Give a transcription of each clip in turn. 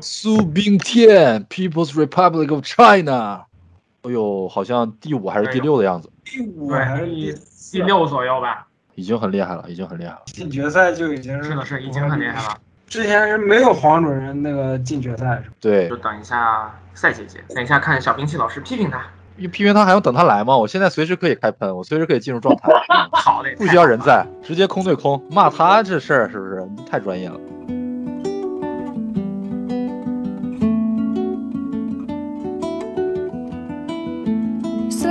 苏炳添，People's Republic of China。哎呦，好像第五还是第六的样子，第五还是第第六左右吧，已经很厉害了，已经很厉害了。进决赛就已经是的是已经很厉害了。之前是没有黄种人那个进决赛是吧？对，就等一下赛姐姐，等一下看小兵器老师批评他。批评他还用等他来吗？我现在随时可以开喷，我随时可以进入状态。好嘞，不需要人在，直接空对空骂他这事儿是不是太专业了？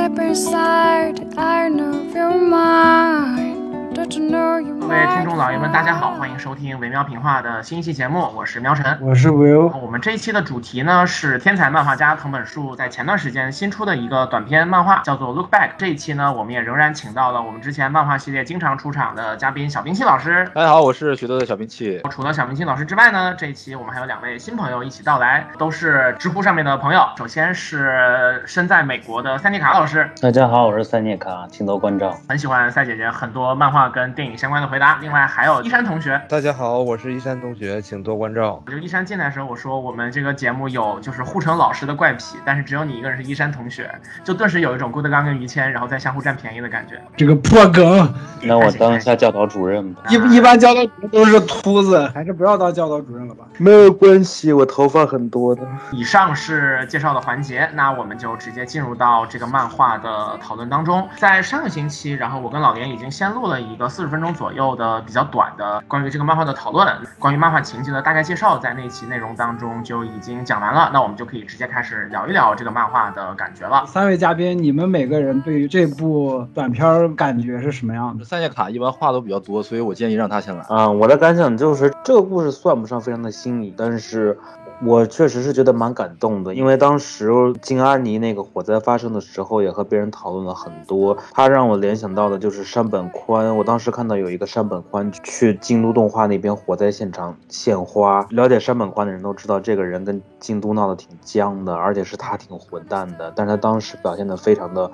apesar I know you're mine. 各位听众老爷们，大家好，欢迎收听维喵评话的新一期节目，我是喵晨，我是 Will。我们这一期的主题呢是天才漫画家藤本树在前段时间新出的一个短篇漫画，叫做 Look Back。这一期呢，我们也仍然请到了我们之前漫画系列经常出场的嘉宾小兵器老师。大家好，我是许多的小兵器。除了小兵器老师之外呢，这一期我们还有两位新朋友一起到来，都是知乎上面的朋友。首先是身在美国的塞涅卡老师。大家好，我是塞涅卡，请多关照。很喜欢塞姐姐很多漫画跟电影相关的回答。另外还有一山同学，大家好，我是一山同学，请多关照。就一山进来的时候，我说我们这个节目有就是护城老师的怪癖，但是只有你一个人是一山同学，就顿时有一种郭德纲跟于谦然后再相互占便宜的感觉。这个破梗，那我当一下教导主任吧。一一般教导主任都是秃子，还是不要当教导主任了吧？没有关系，我头发很多的。以上是介绍的环节，那我们就直接进入到这个漫画的讨论当中。在上个星期，然后我跟老连已经先录了一个四十分钟左右的。比较短的关于这个漫画的讨论，关于漫画情节的大概介绍，在那期内容当中就已经讲完了。那我们就可以直接开始聊一聊这个漫画的感觉了。三位嘉宾，你们每个人对于这部短片感觉是什么样的？赛叶卡一般话都比较多，所以我建议让他先来。啊，我的感想就是这个故事算不上非常的新颖，但是。我确实是觉得蛮感动的，因为当时金阿尼那个火灾发生的时候，也和别人讨论了很多。他让我联想到的就是山本宽。我当时看到有一个山本宽去京都动画那边火灾现场献花。了解山本宽的人都知道，这个人跟京都闹得挺僵的，而且是他挺混蛋的。但是他当时表现得非常的。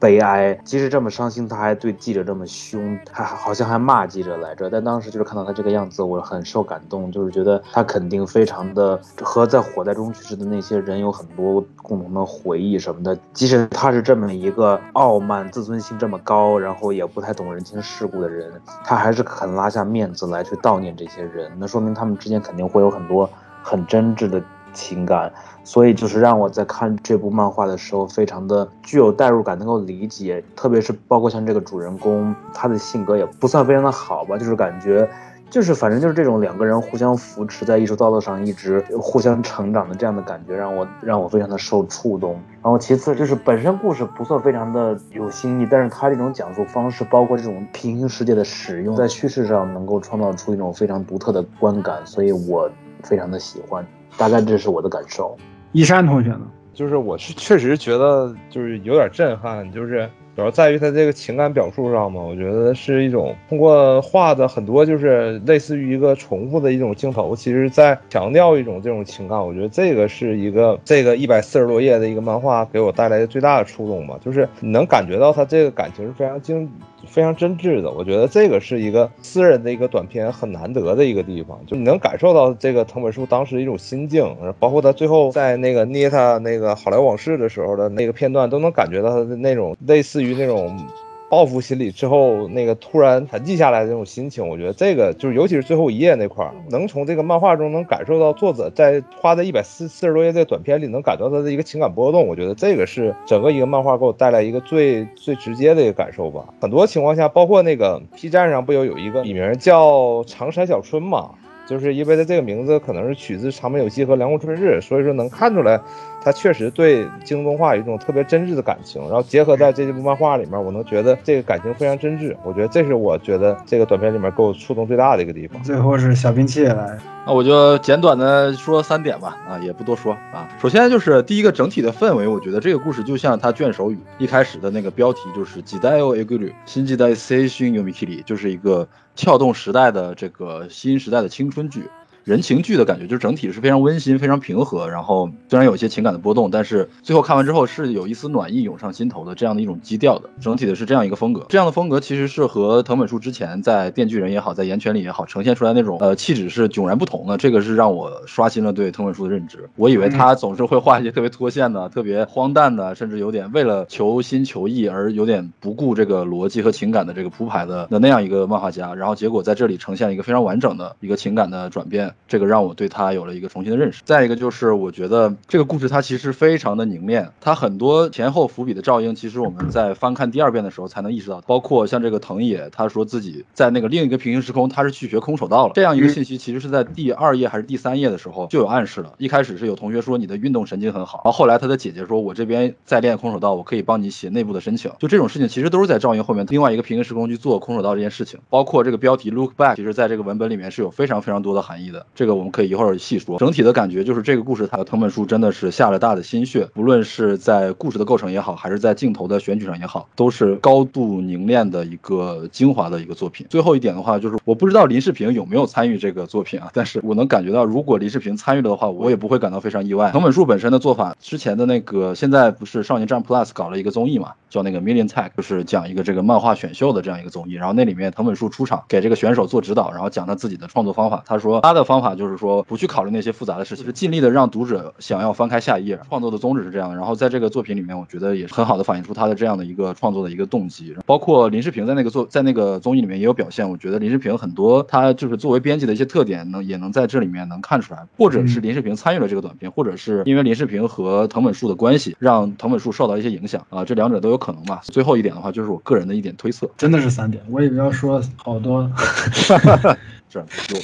悲哀，即使这么伤心，他还对记者这么凶，还好像还骂记者来着。但当时就是看到他这个样子，我很受感动，就是觉得他肯定非常的和在火灾中去世的那些人有很多共同的回忆什么的。即使他是这么一个傲慢、自尊心这么高，然后也不太懂人情世故的人，他还是肯拉下面子来去悼念这些人。那说明他们之间肯定会有很多很真挚的。情感，所以就是让我在看这部漫画的时候，非常的具有代入感，能够理解。特别是包括像这个主人公，他的性格也不算非常的好吧，就是感觉，就是反正就是这种两个人互相扶持，在艺术道路上一直互相成长的这样的感觉，让我让我非常的受触动。然后其次就是本身故事不算非常的有新意，但是他这种讲述方式，包括这种平行世界的使用，在叙事上能够创造出一种非常独特的观感，所以我非常的喜欢。大概这是我的感受。一山同学呢？就是我是确实觉得就是有点震撼，就是主要在于他这个情感表述上嘛。我觉得是一种通过画的很多就是类似于一个重复的一种镜头，其实在强调一种这种情感。我觉得这个是一个这个一百四十多页的一个漫画给我带来的最大的触动嘛，就是你能感觉到他这个感情是非常精。非常真挚的，我觉得这个是一个私人的一个短片，很难得的一个地方，就你能感受到这个藤本树当时一种心境，包括他最后在那个捏他那个好莱坞往事的时候的那个片段，都能感觉到他的那种类似于那种。报复心理之后，那个突然沉寂下来的那种心情，我觉得这个就是，尤其是最后一页那块儿，能从这个漫画中能感受到作者在花在一百四四十多页这个短片里能感到他的一个情感波动。我觉得这个是整个一个漫画给我带来一个最最直接的一个感受吧。很多情况下，包括那个 P 站上不有有一个笔名叫长山小春嘛，就是因为他这个名字可能是取自长门有希和凉宫春日，所以说能看出来。他确实对京东动画有一种特别真挚的感情，然后结合在这部漫画里面，我能觉得这个感情非常真挚。我觉得这是我觉得这个短片里面给我触动最大的一个地方。最后是小兵器来，那我就简短的说三点吧，啊，也不多说啊。首先就是第一个整体的氛围，我觉得这个故事就像他卷首语一开始的那个标题，就是几代哦 A 规律，新几代 C 新 U 米 K 里，就是一个撬动时代的这个新时代的青春剧。人情剧的感觉，就是整体是非常温馨、非常平和。然后虽然有一些情感的波动，但是最后看完之后是有一丝暖意涌上心头的这样的一种基调的。整体的是这样一个风格，这样的风格其实是和藤本树之前在《电锯人》也好，在《岩泉》里也好呈现出来那种呃气质是迥然不同的。这个是让我刷新了对藤本树的认知。我以为他总是会画一些特别脱线的、特别荒诞的，甚至有点为了求新求异而有点不顾这个逻辑和情感的这个铺排的的那样一个漫画家。然后结果在这里呈现了一个非常完整的一个情感的转变，这个让我对他有了一个重新的认识。再一个就是我觉得这个故事它其实非常的凝练，它很多前后伏笔的照应，其实我们在翻看第二遍的时候才能意识到，包括像这个藤野他说自己在那个另一个平行时空他是去学空手道了，这样一个信息其实是在第二页还是第三页的时候就有暗示了。一开始是有同学说你的运动神经很好，然后后来他的姐姐说我这边在练空手道，我可以帮你写内部的申请，就这种事情其实都是在照应后面另外一个平行时空去做空手道这件事情，包括这个标题 look back，其实在这个文本里面是有非常非常多的含义的，这个我们可以一会儿细说。整体的感觉就是这个故事它的藤本树真的是下了大的心血，不论是在故事的构成也好，还是在镜头的选取上也好，都是高度凝练的一个精华的一个作品。最后一点的话，就是我不知道林世平有没有参与这个作品啊，但是我能感觉到，如果林世平参与了的话，我也不会感到非常意外。藤本树本身的做法，之前的那个现在不是少年战 Plus 搞了一个综艺嘛，叫那个 Million Tech，就是讲一个这个漫画选秀的这样一个综艺，然后那里面藤本树出场给这个选手做指导，然后讲他自己的创作方法。他说他的方法就是说不去考虑那些复杂的事情，是尽力的让读者想要翻开下一页。创作的宗旨是这样，然后在这个作品里面，我觉得也是很好的反映出他的这样的一个创作的一个动机。包括林世平在那个作在那个综艺里面也有表现，我觉得林世平很多他就是作为编辑的一些特点能也能在这里面能看出来，或者是林世平参与了这个短片，或者是因为林世平和藤本树的关系让藤本树受到一些影响啊，这两者都有可能吧。最后一点的话，就是我个人的一点推测，真的是三点，我以为要说好多。是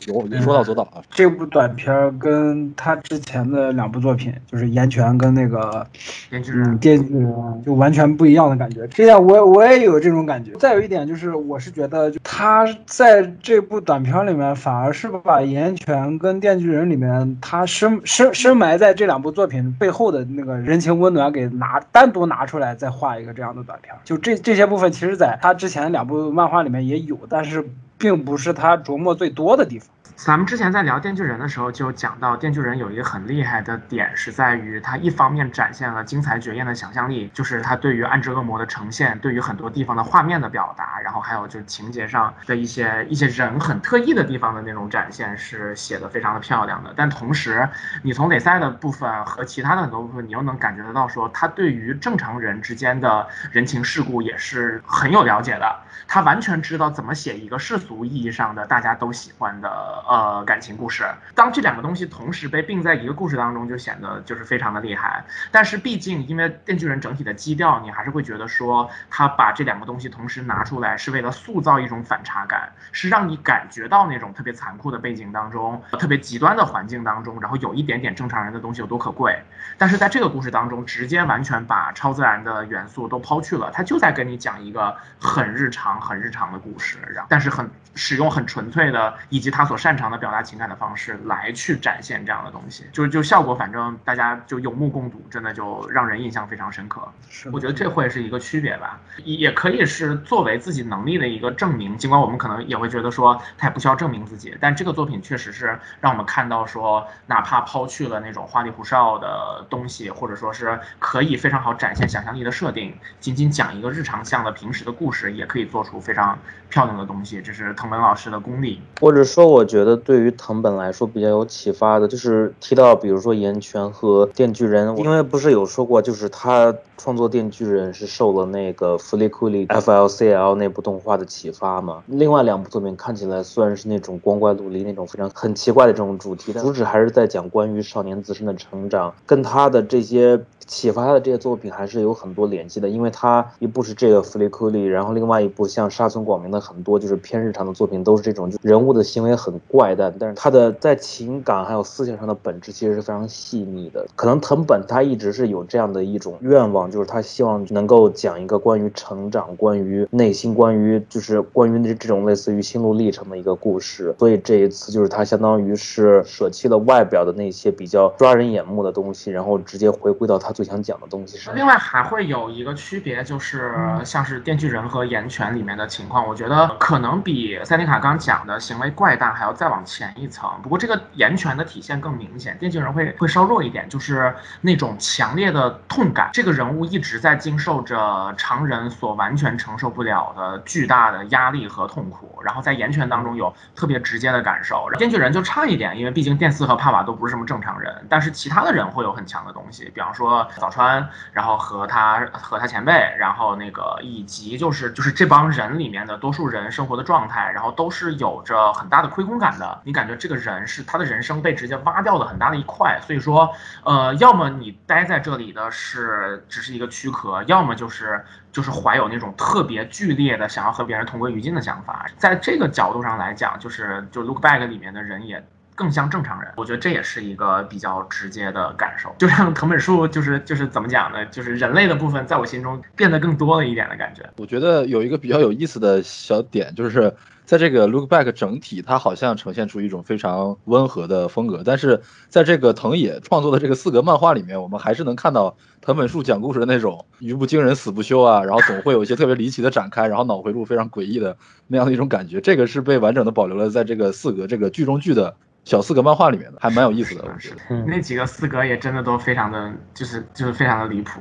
有有有说到做到啊！这部短片跟他之前的两部作品，就是《岩泉》跟那个《电锯人》，《电锯人》就完全不一样的感觉。这样我我也有这种感觉。再有一点就是，我是觉得，就他在这部短片里面，反而是把《岩泉》跟《电锯人》里面他深深深埋在这两部作品背后的那个人情温暖给拿单独拿出来，再画一个这样的短片。就这这些部分，其实在他之前两部漫画里面也有，但是。并不是他琢磨最多的地方。咱们之前在聊《电锯人》的时候，就讲到《电锯人》有一个很厉害的点，是在于他一方面展现了精彩绝艳的想象力，就是他对于暗之恶魔的呈现，对于很多地方的画面的表达，还有就是情节上的一些一些人很特异的地方的那种展现，是写的非常的漂亮的。但同时，你从雷塞的部分和其他的很多部分，你又能感觉得到，说他对于正常人之间的人情世故也是很有了解的。他完全知道怎么写一个世俗意义上的大家都喜欢的呃感情故事。当这两个东西同时被并在一个故事当中，就显得就是非常的厉害。但是毕竟因为《电锯人》整体的基调，你还是会觉得说他把这两个东西同时拿出来，是为了塑造一种反差感，是让你感觉到那种特别残酷的背景当中，特别极端的环境当中，然后有一点点正常人的东西有多可贵。但是在这个故事当中，直接完全把超自然的元素都抛去了，他就在跟你讲一个很日常。很日常的故事，然后但是很使用很纯粹的，以及他所擅长的表达情感的方式来去展现这样的东西，就就效果，反正大家就有目共睹，真的就让人印象非常深刻。是我觉得这会是一个区别吧，也可以是作为自己能能力的一个证明。尽管我们可能也会觉得说他也不需要证明自己，但这个作品确实是让我们看到说，哪怕抛去了那种花里胡哨的东西，或者说是可以非常好展现想象力的设定，仅仅讲一个日常向的平时的故事，也可以做。出非常漂亮的东西，这是藤本老师的功力。或者说，我觉得对于藤本来说比较有启发的，就是提到比如说岩泉和电锯人，因为不是有说过，就是他创作电锯人是受了那个弗利库里 FLCL 那部动画的启发嘛。另外两部作品看起来虽然是那种光怪陆离、那种非常很奇怪的这种主题，但主旨还是在讲关于少年自身的成长，跟他的这些。启发他的这些作品还是有很多联系的，因为他一部是这个弗利库利，然后另外一部像沙村广明的很多就是偏日常的作品，都是这种就人物的行为很怪诞，但是他的在情感还有思想上的本质其实是非常细腻的。可能藤本他一直是有这样的一种愿望，就是他希望能够讲一个关于成长、关于内心、关。于就是关于这种类似于心路历程的一个故事，所以这一次就是他相当于是舍弃了外表的那些比较抓人眼目的东西，然后直接回归到他最想讲的东西上。另外还会有一个区别，就是像是《电锯人》和《岩泉》里面的情况，我觉得可能比塞琳卡刚讲的行为怪诞还要再往前一层。不过这个《岩泉》的体现更明显，《电锯人》会会稍弱一点，就是那种强烈的痛感。这个人物一直在经受着常人所完全承受不了的巨大的压力和痛苦，然后在《岩泉》当中有特别直接的感受。《电锯人》就差一点，因为毕竟电四和帕瓦都不是什么正常人，但是其他的人会有很强的东西，比方说早川，然后和他和他前辈，然后那个以及就是就是这帮人里面的多数人生活的状态，然后都是有着很大的亏空感的。你感觉这个人是他的人生被直接挖掉了很大的一块，所以说，呃，要么你待在这里的是只是一个躯壳，要么就是就是怀有那种特别剧烈的想要和别人同归于尽的想法。在这个角度上来讲，就是就 Look Back 里面的人也。更像正常人，我觉得这也是一个比较直接的感受。就像藤本树，就是就是怎么讲呢？就是人类的部分在我心中变得更多了一点的感觉。我觉得有一个比较有意思的小点，就是在这个 Look Back 整体，它好像呈现出一种非常温和的风格，但是在这个藤野创作的这个四格漫画里面，我们还是能看到藤本树讲故事的那种语不惊人死不休啊，然后总会有一些特别离奇的展开，然后脑回路非常诡异的那样的一种感觉。这个是被完整的保留了在这个四格这个剧中剧的。小四格漫画里面的还蛮有意思的，是那几个四格也真的都非常的，就是就是非常的离谱。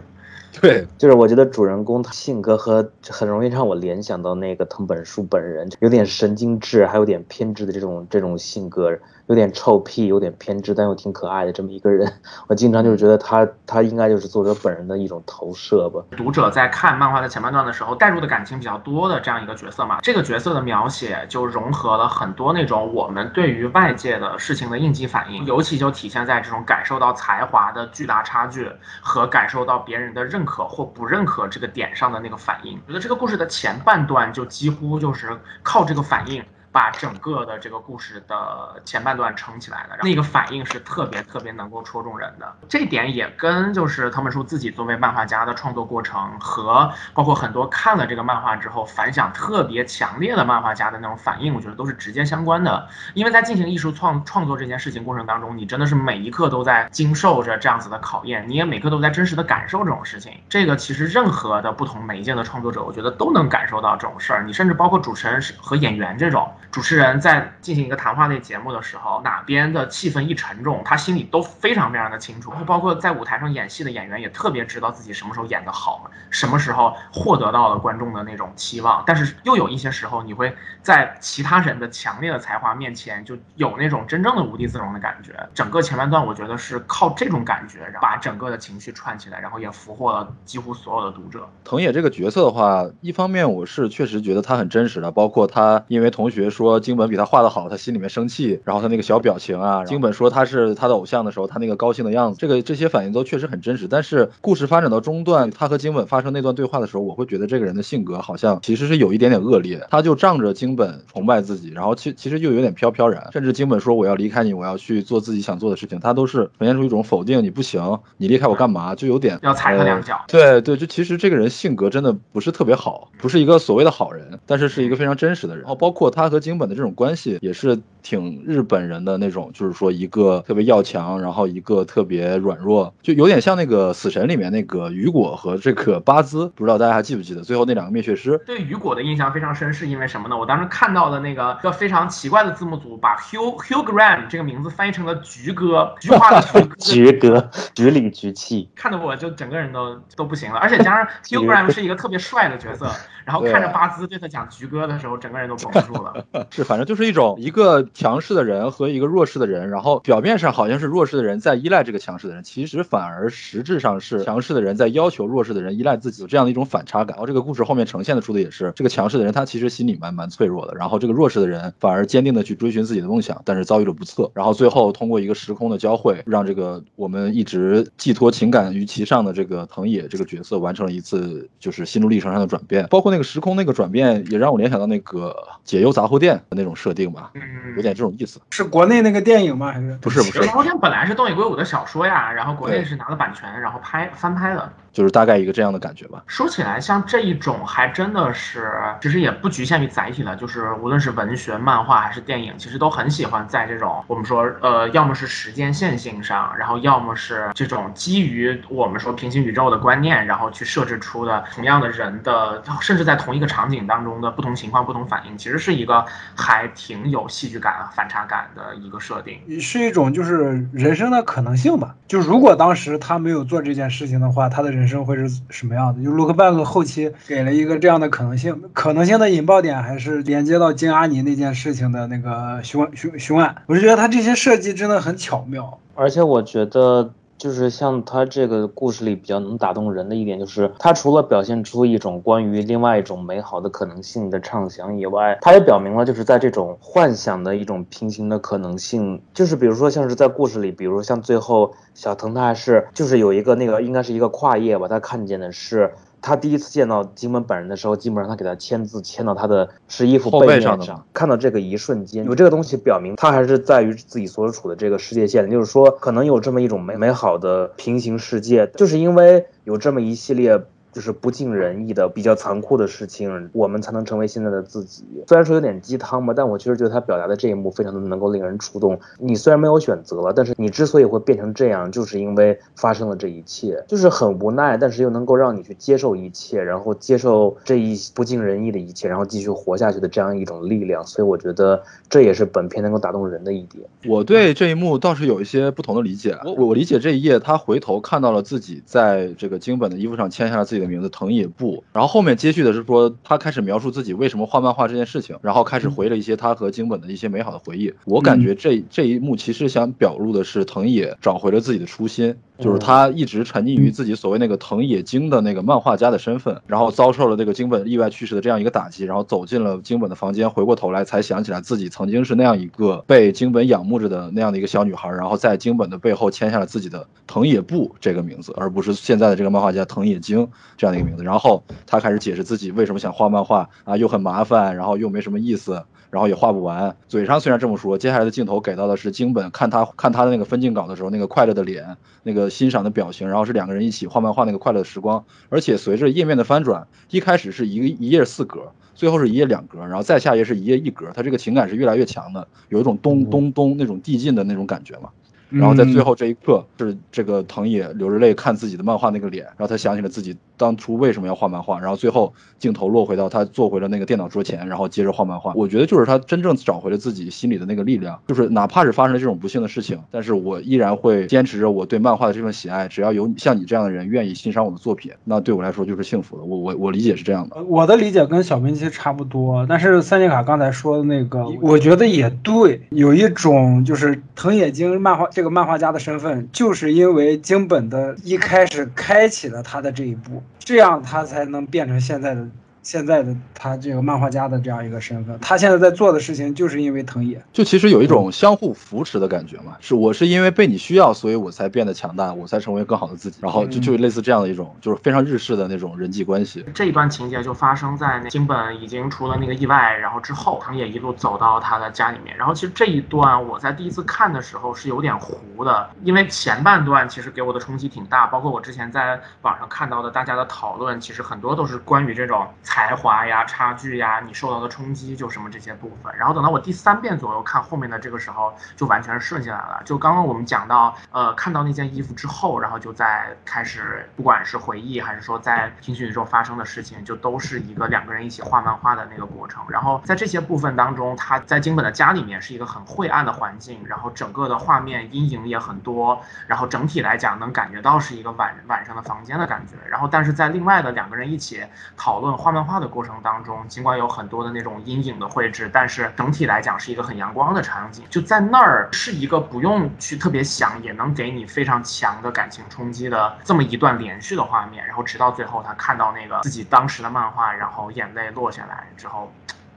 对，就是我觉得主人公他性格和很容易让我联想到那个藤本树本人，有点神经质，还有点偏执的这种这种性格。有点臭屁，有点偏执，但又挺可爱的这么一个人，我经常就是觉得他他应该就是作者本人的一种投射吧。读者在看漫画的前半段的时候，带入的感情比较多的这样一个角色嘛，这个角色的描写就融合了很多那种我们对于外界的事情的应激反应，尤其就体现在这种感受到才华的巨大差距和感受到别人的认可或不认可这个点上的那个反应。我觉得这个故事的前半段就几乎就是靠这个反应。把整个的这个故事的前半段撑起来的，那个反应是特别特别能够戳中人的。这点也跟就是藤本树自己作为漫画家的创作过程和包括很多看了这个漫画之后反响特别强烈的漫画家的那种反应，我觉得都是直接相关的。因为在进行艺术创创作这件事情过程当中，你真的是每一刻都在经受着这样子的考验，你也每刻都在真实的感受这种事情。这个其实任何的不同媒介的创作者，我觉得都能感受到这种事儿。你甚至包括主持人和演员这种。主持人在进行一个谈话类节目的时候，哪边的气氛一沉重，他心里都非常非常的清楚。然后包括在舞台上演戏的演员也特别知道自己什么时候演得好，什么时候获得到了观众的那种期望。但是又有一些时候，你会在其他人的强烈的才华面前，就有那种真正的无地自容的感觉。整个前半段，我觉得是靠这种感觉，把整个的情绪串起来，然后也俘获了几乎所有的读者。藤野这个角色的话，一方面我是确实觉得他很真实的，包括他因为同学说。说京本比他画的好，他心里面生气，然后他那个小表情啊，京本说他是他的偶像的时候，他那个高兴的样子，这个这些反应都确实很真实。但是故事发展到中段，他和京本发生那段对话的时候，我会觉得这个人的性格好像其实是有一点点恶劣，他就仗着京本崇拜自己，然后其其实又有点飘飘然，甚至京本说我要离开你，我要去做自己想做的事情，他都是呈现出一种否定，你不行，你离开我干嘛？就有点要踩他两脚。对对，就其实这个人性格真的不是特别好，不是一个所谓的好人，但是是一个非常真实的人。然后包括他和京本的这种关系。也是挺日本人的那种，就是说一个特别要强，然后一个特别软弱，就有点像那个死神里面那个雨果和这个巴兹，不知道大家还记不记得最后那两个灭血师？对雨果的印象非常深，是因为什么呢？我当时看到的那个一个非常奇怪的字幕组，把 Hugh Hugh Graham 这个名字翻译成了菊哥，菊花的菊 哥，菊里菊气，看得我就整个人都都不行了。而且加上 Hugh Graham 是一个特别帅的角色，然后看着巴兹对他讲菊哥的时候，整个人都绷不住了。是，反正就是一种。一个强势的人和一个弱势的人，然后表面上好像是弱势的人在依赖这个强势的人，其实反而实质上是强势的人在要求弱势的人依赖自己，有这样的一种反差感。然后这个故事后面呈现的出的也是这个强势的人，他其实心里蛮蛮脆弱的，然后这个弱势的人反而坚定的去追寻自己的梦想，但是遭遇了不测，然后最后通过一个时空的交汇，让这个我们一直寄托情感于其上的这个藤野这个角色完成了一次就是心路历程上的转变，包括那个时空那个转变，也让我联想到那个解忧杂货。店的那种设定吧，嗯，有点这种意思。是国内那个电影吗？还是不是不是杂货店本来是东野圭吾的小说呀，然后国内是拿了版权，然后拍翻拍的。就是大概一个这样的感觉吧。说起来，像这一种还真的是，其实也不局限于载体了，就是无论是文学、漫画还是电影，其实都很喜欢在这种我们说，呃，要么是时间线性上，然后要么是这种基于我们说平行宇宙的观念，然后去设置出的同样的人的，甚至在同一个场景当中的不同情况、不同反应，其实是一个还挺有戏剧感、反差感的一个设定。是一种就是人生的可能性吧？就如果当时他没有做这件事情的话，他的人生会是什么样的？就 Look Back 后期给了一个这样的可能性，可能性的引爆点还是连接到金阿尼那件事情的那个凶凶凶案。我是觉得他这些设计真的很巧妙。而且我觉得，就是像他这个故事里比较能打动人的一点，就是他除了表现出一种关于另外一种美好的可能性的畅想以外，他也表明了就是在这种幻想的一种平行的可能性，就是比如说像是在故事里，比如像最后小腾他还是就是有一个那个应该是一个跨页吧，他看见的是。他第一次见到金门本人的时候，基本上他给他签字签到他的湿衣服背面上看到这个一瞬间，有这个东西表明他还是在于自己所处的这个世界线，就是说可能有这么一种美美好的平行世界，就是因为有这么一系列。就是不尽人意的、比较残酷的事情，我们才能成为现在的自己。虽然说有点鸡汤吧，但我确实觉得他表达的这一幕非常的能够令人触动。你虽然没有选择了，但是你之所以会变成这样，就是因为发生了这一切，就是很无奈，但是又能够让你去接受一切，然后接受这一不尽人意的一切，然后继续活下去的这样一种力量。所以我觉得这也是本片能够打动人的一点。我对这一幕倒是有一些不同的理解。我我理解这一页，他回头看到了自己在这个京本的衣服上签下了自己的名字藤野步，然后后面接续的是说他开始描述自己为什么画漫画这件事情，然后开始回了一些他和京本的一些美好的回忆。我感觉这这一幕其实想表露的是藤野找回了自己的初心，就是他一直沉溺于自己所谓那个藤野京的那个漫画家的身份，然后遭受了这个京本意外去世的这样一个打击，然后走进了京本的房间，回过头来才想起来自己曾经是那样一个被京本仰慕着的那样的一个小女孩，然后在京本的背后签下了自己的藤野步这个名字，而不是现在的这个漫画家藤野京这样的一个名字。然后他开始解释自己为什么想画漫画啊，又很麻烦，然后又没什么意思。然后也画不完，嘴上虽然这么说，接下来的镜头给到的是京本看他看他的那个分镜稿的时候，那个快乐的脸，那个欣赏的表情，然后是两个人一起画漫画那个快乐的时光。而且随着页面的翻转，一开始是一个一页四格，最后是一页两格，然后再下页是一页一格，他这个情感是越来越强的，有一种咚咚咚那种递进的那种感觉嘛。然后在最后这一刻，是这个藤野流着泪看自己的漫画那个脸，然后他想起了自己当初为什么要画漫画，然后最后镜头落回到他坐回了那个电脑桌前，然后接着画漫画。我觉得就是他真正找回了自己心里的那个力量，就是哪怕是发生了这种不幸的事情，但是我依然会坚持着我对漫画的这份喜爱。只要有像你这样的人愿意欣赏我的作品，那对我来说就是幸福的。我我我理解是这样的。我的理解跟小明其实差不多，但是三杰卡刚才说的那个，我觉得也对，有一种就是藤野经漫画这个漫画家的身份，就是因为京本的一开始开启了他的这一步，这样他才能变成现在的现在的他这个漫画家的这样一个身份。他现在在做的事情，就是因为藤野。就其实有一种相互扶持的感觉嘛，是我是因为被你需要，所以我才变得强大，我才成为更好的自己。然后就就类似这样的一种，就是非常日式的那种人际关系。这一段情节就发生在那京本已经出了那个意外，然后之后藤野一路走到他的家里面。然后其实这一段我在第一次看的时候是有点糊的，因为前半段其实给我的冲击挺大，包括我之前在网上看到的大家的讨论，其实很多都是关于这种才华呀、差距呀、你受到的冲击就什么这些部分。然后等到我第三遍左右看后面的这个时候，就完全顺下来了。就刚刚我们讲到，呃，看到那件衣服之后，然后就在开始，不管是回忆还是说在平行宇宙发生的事情，就都是一个两个人一起画漫画的那个过程。然后在这些部分当中，他在京本的家里面是一个很晦暗的环境，然后整个的画面阴影也很多，然后整体来讲能感觉到是一个晚晚上的房间的感觉。然后但是在另外的两个人一起讨论画漫画的过程当中，尽管有很多的那种阴影的绘制，但是整体来讲是一个很阳光的场景。就在那儿是一个不用去特别想，也能给你非常强的感情冲击的这么一段连续的画面。然后直到最后，他看到那个自己当时的漫画，然后眼泪落下来之后。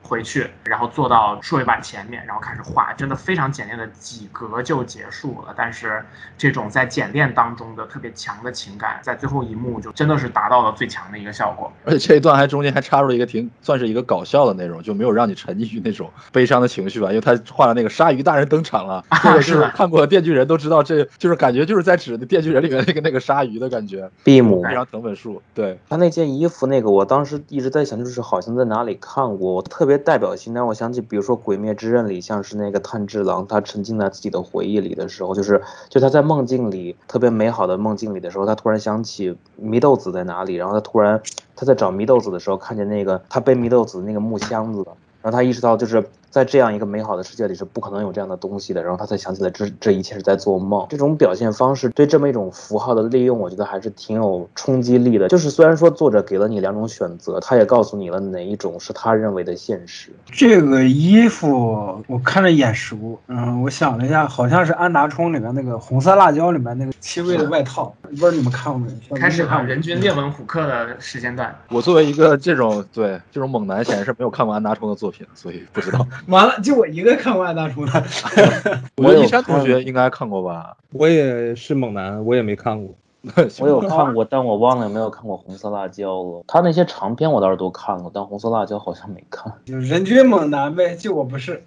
回去，然后坐到数位板前面，然后开始画，真的非常简练的几格就结束了。但是这种在简练当中的特别强的情感，在最后一幕就真的是达到了最强的一个效果。而且这一段还中间还插入了一个挺算是一个搞笑的内容，就没有让你沉溺于那种悲伤的情绪吧，因为他画了那个鲨鱼大人登场了，这个是看过《电锯人》都知道，这就是感觉就是在指《电锯人》里面那个那个鲨鱼的感觉，闭姆非常藤本树。对他那件衣服，那个我当时一直在想，就是好像在哪里看过，我特别代表性，让我想起，比如说《鬼灭之刃》里，像是那个炭治郎，他沉浸在自己的回忆里的时候，就是就他在梦境里特别美好的梦境里的时候，他突然想起祢豆子在哪里，然后他突然他在找祢豆子的时候，看见那个他背祢豆子那个木箱子，然后他意识到就是。在这样一个美好的世界里是不可能有这样的东西的，然后他才想起来这这一切是在做梦。这种表现方式对这么一种符号的利用，我觉得还是挺有冲击力的。就是虽然说作者给了你两种选择，他也告诉你了哪一种是他认为的现实。这个衣服我看着眼熟，嗯，我想了一下，好像是安达充里面那个红色辣椒里面那个七位的外套，不知道你们看过没？开始看人均列文虎克的时间段。我作为一个这种对这种猛男，显然是没有看过安达充的作品，所以不知道。完了，就我一个看过爱大叔的。我一山同学应该看过吧？我也是猛男，我也没看过。我有看过，但我忘了有没有看过《红色辣椒》了。他那些长篇我倒是都看过，但《红色辣椒》好像没看。人均猛男呗，就我不是。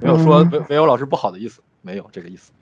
没有说没没有老师不好的意思，没有这个意思。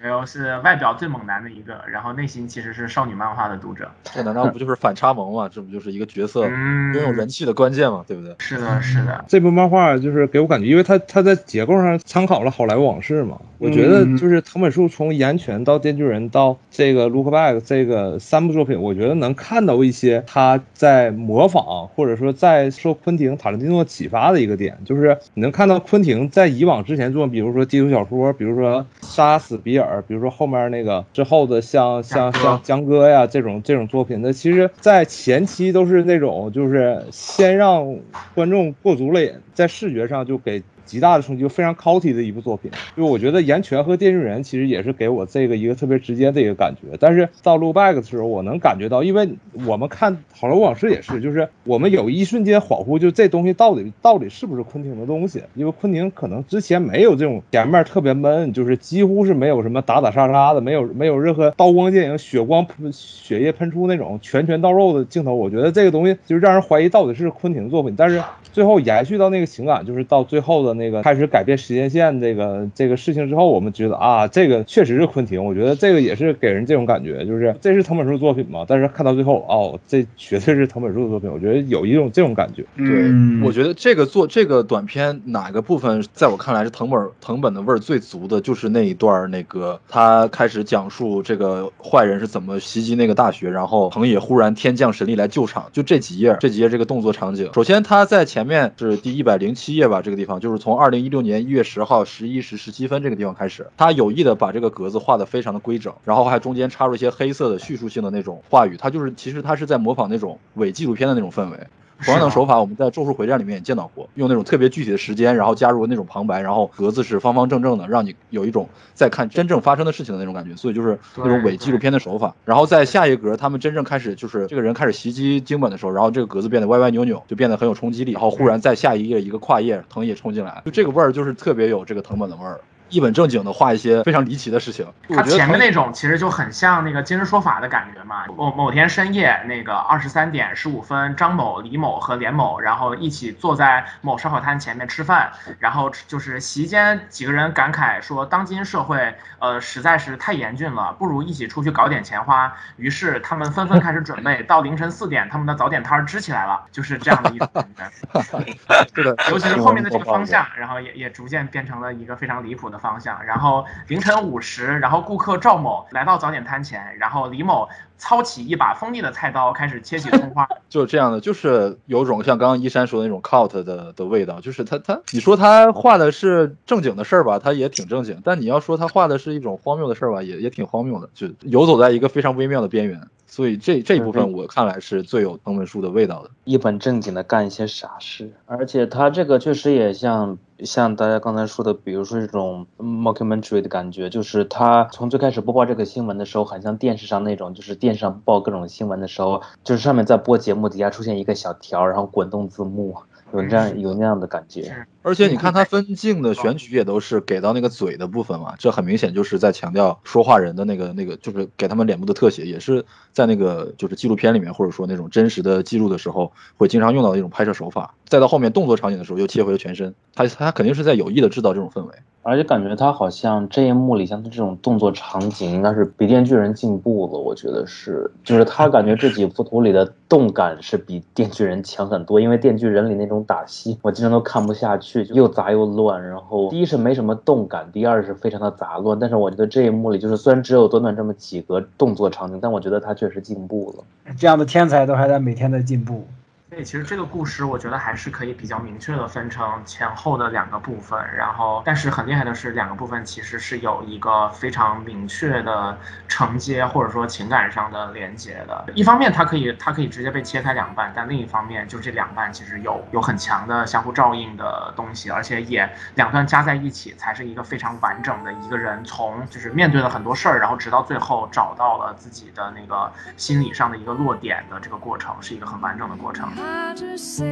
没有是外表最猛男的一个，然后内心其实是少女漫画的读者。这难道不就是反差萌吗？这不就是一个角色拥有人气的关键吗？对不对？是的，是的。这部漫画就是给我感觉，因为它它在结构上参考了《好莱坞往事》嘛。我觉得就是藤本树从《岩泉》到《电锯人》到这个《Look Back》这个三部作品，我觉得能看到一些他在模仿或者说在受昆汀·塔伦蒂诺启发的一个点，就是你能看到昆汀在以往之前做，比如说低俗小说，比如说《杀死比尔》。比如说后面那个之后的像像像江歌呀这种这种作品，的其实在前期都是那种就是先让观众过足了瘾，在视觉上就给。极大的冲击，非常 c o t y 的一部作品。就我觉得《岩泉》和《电锯人》其实也是给我这个一个特别直接的一个感觉。但是到《Look Back》的时候，我能感觉到，因为我们看《好莱坞往事》也是，就是我们有一瞬间恍惚，就这东西到底到底是不是昆汀的东西？因为昆汀可能之前没有这种前面特别闷，就是几乎是没有什么打打杀杀的，没有没有任何刀光剑影、血光喷、血液喷出那种拳拳到肉的镜头。我觉得这个东西就是让人怀疑到底是昆汀的作品。但是最后延续到那个情感，就是到最后的。那个开始改变时间线这个这个事情之后，我们觉得啊，这个确实是昆汀。我觉得这个也是给人这种感觉，就是这是藤本树作品嘛。但是看到最后，哦，这绝对是藤本树的作品。我觉得有一种这种感觉。对，我觉得这个做这个短片哪个部分，在我看来是藤本藤本的味儿最足的，就是那一段那个他开始讲述这个坏人是怎么袭击那个大学，然后藤野忽然天降神力来救场。就这几页，这几页这个动作场景，首先他在前面是第一百零七页吧，这个地方就是从。二零一六年一月十号十一时十七分这个地方开始，他有意的把这个格子画的非常的规整，然后还中间插入一些黑色的叙述性的那种话语，他就是其实他是在模仿那种伪纪录片的那种氛围。同样的手法，我们在《咒术回战》里面也见到过，用那种特别具体的时间，然后加入那种旁白，然后格子是方方正正的，让你有一种在看真正发生的事情的那种感觉。所以就是那种伪纪录片的手法。然后在下一格，他们真正开始就是这个人开始袭击京本的时候，然后这个格子变得歪歪扭扭，就变得很有冲击力。然后忽然在下一页一个跨页，藤野冲进来，就这个味儿就是特别有这个藤本的味儿。一本正经的画一些非常离奇的事情，他前面那种其实就很像那个今日说法的感觉嘛。某某天深夜，那个二十三点十五分，张某、李某和连某，然后一起坐在某烧烤摊前面吃饭，然后就是席间几个人感慨说，当今社会呃实在是太严峻了，不如一起出去搞点钱花。于是他们纷纷开始准备，到凌晨四点，他们的早点摊支起来了，就是这样的一种感觉。是的，尤其是后面的这个方向，然后也也逐渐变成了一个非常离谱的。方向，然后凌晨五时，然后顾客赵某来到早点摊前，然后李某操起一把锋利的菜刀，开始切起葱花，就是这样的，就是有种像刚刚一山说的那种 cult 的的味道，就是他他，你说他画的是正经的事儿吧，他也挺正经，但你要说他画的是一种荒谬的事儿吧，也也挺荒谬的，就游走在一个非常微妙的边缘。所以这这一部分我看来是最有藤本树的味道的，一本正经的干一些傻事，而且他这个确实也像像大家刚才说的，比如说这种 mockumentary 的感觉，就是他从最开始播报这个新闻的时候，很像电视上那种，就是电视上报各种新闻的时候，就是上面在播节目，底下出现一个小条，然后滚动字幕。有这样有那样的感觉。而且你看他分镜的选取也都是给到那个嘴的部分嘛，这很明显就是在强调说话人的那个那个，就是给他们脸部的特写，也是在那个就是纪录片里面或者说那种真实的记录的时候会经常用到的一种拍摄手法。再到后面动作场景的时候又切回了全身，他他肯定是在有意的制造这种氛围。而且感觉他好像这一幕里，像他这种动作场景，应该是比电锯人进步了。我觉得是，就是他感觉这几幅图里的动感是比电锯人强很多。因为电锯人里那种打戏，我经常都看不下去，又杂又乱。然后第一是没什么动感，第二是非常的杂乱。但是我觉得这一幕里，就是虽然只有短短这么几个动作场景，但我觉得他确实进步了。这样的天才都还在每天在进步。所以，其实这个故事我觉得还是可以比较明确的分成前后的两个部分，然后但是很厉害的是两个部分其实是有一个非常明确的承接或者说情感上的连接的。一方面它可以它可以直接被切开两半，但另一方面就这两半其实有有很强的相互照应的东西，而且也两段加在一起才是一个非常完整的一个人从就是面对了很多事儿，然后直到最后找到了自己的那个心理上的一个落点的这个过程，是一个很完整的过程。To say.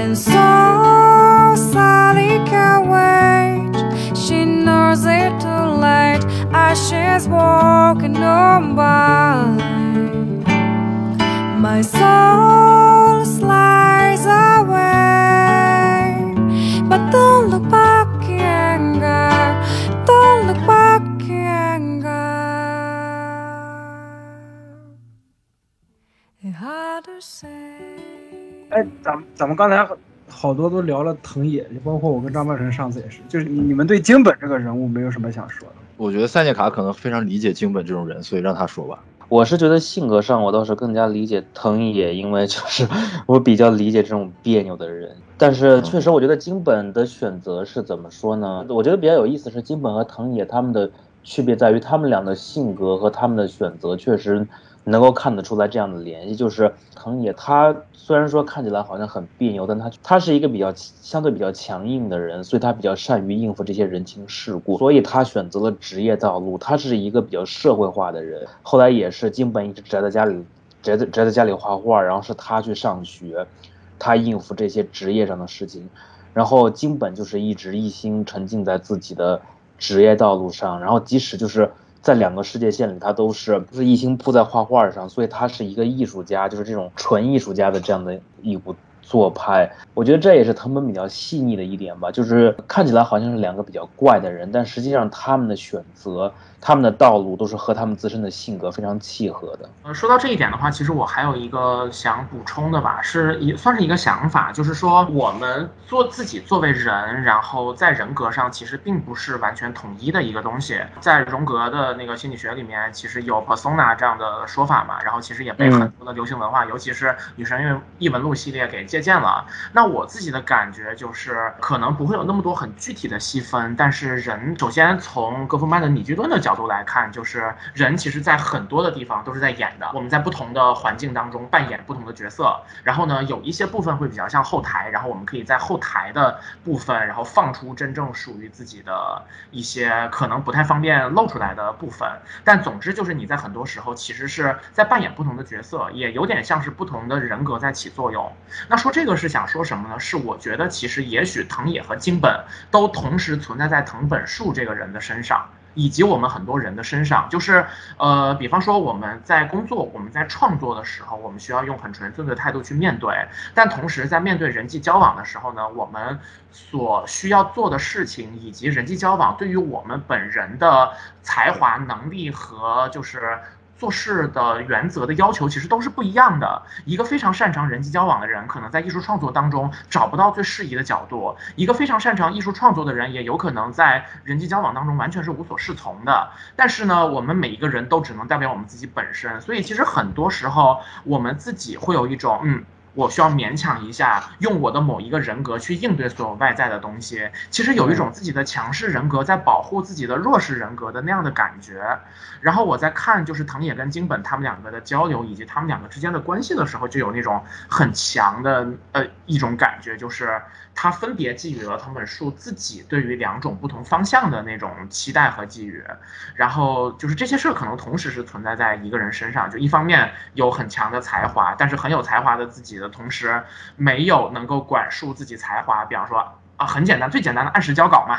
And so Sally can't wait. She knows it too late as she's walking on by. My soul slides away, but don't look back anger. Don't 哎，咱们咱们刚才好多都聊了藤野，就包括我跟张半晨上次也是，就是你们对京本这个人物没有什么想说的？我觉得塞涅卡可能非常理解京本这种人，所以让他说吧。我是觉得性格上我倒是更加理解藤野，因为就是 我比较理解这种别扭的人。但是确实，我觉得京本的选择是怎么说呢？我觉得比较有意思是京本和藤野他们的区别在于，他们俩的性格和他们的选择确实。能够看得出来这样的联系，就是藤野他虽然说看起来好像很别扭，但他他是一个比较相对比较强硬的人，所以他比较善于应付这些人情世故，所以他选择了职业道路。他是一个比较社会化的人，后来也是金本一直宅在家里，宅在宅在家里画画，然后是他去上学，他应付这些职业上的事情，然后金本就是一直一心沉浸在自己的职业道路上，然后即使就是。在两个世界线里，他都是不是一心扑在画画上，所以他是一个艺术家，就是这种纯艺术家的这样的一股做派。我觉得这也是藤本比较细腻的一点吧，就是看起来好像是两个比较怪的人，但实际上他们的选择。他们的道路都是和他们自身的性格非常契合的。呃，说到这一点的话，其实我还有一个想补充的吧，是也算是一个想法，就是说我们做自己作为人，然后在人格上其实并不是完全统一的一个东西。在荣格的那个心理学里面，其实有 persona 这样的说法嘛，然后其实也被很多的流行文化，尤其是《女神异闻录》系列给借鉴了。那我自己的感觉就是，可能不会有那么多很具体的细分，但是人首先从格夫曼的拟剧论的。角度来看，就是人其实，在很多的地方都是在演的。我们在不同的环境当中扮演不同的角色。然后呢，有一些部分会比较像后台，然后我们可以在后台的部分，然后放出真正属于自己的一些可能不太方便露出来的部分。但总之，就是你在很多时候其实是在扮演不同的角色，也有点像是不同的人格在起作用。那说这个是想说什么呢？是我觉得其实也许藤野和金本都同时存在在藤本树这个人的身上。以及我们很多人的身上，就是，呃，比方说我们在工作、我们在创作的时候，我们需要用很纯粹的态度去面对；但同时在面对人际交往的时候呢，我们所需要做的事情以及人际交往对于我们本人的才华、能力和就是。做事的原则的要求其实都是不一样的。一个非常擅长人际交往的人，可能在艺术创作当中找不到最适宜的角度；一个非常擅长艺术创作的人，也有可能在人际交往当中完全是无所适从的。但是呢，我们每一个人都只能代表我们自己本身，所以其实很多时候我们自己会有一种嗯。我需要勉强一下，用我的某一个人格去应对所有外在的东西。其实有一种自己的强势人格在保护自己的弱势人格的那样的感觉。然后我在看就是藤野跟京本他们两个的交流以及他们两个之间的关系的时候，就有那种很强的呃一种感觉，就是他分别寄予了藤本树自己对于两种不同方向的那种期待和寄予。然后就是这些事儿可能同时是存在在一个人身上，就一方面有很强的才华，但是很有才华的自己。的同时，没有能够管束自己才华。比方说啊，很简单，最简单的按时交稿嘛，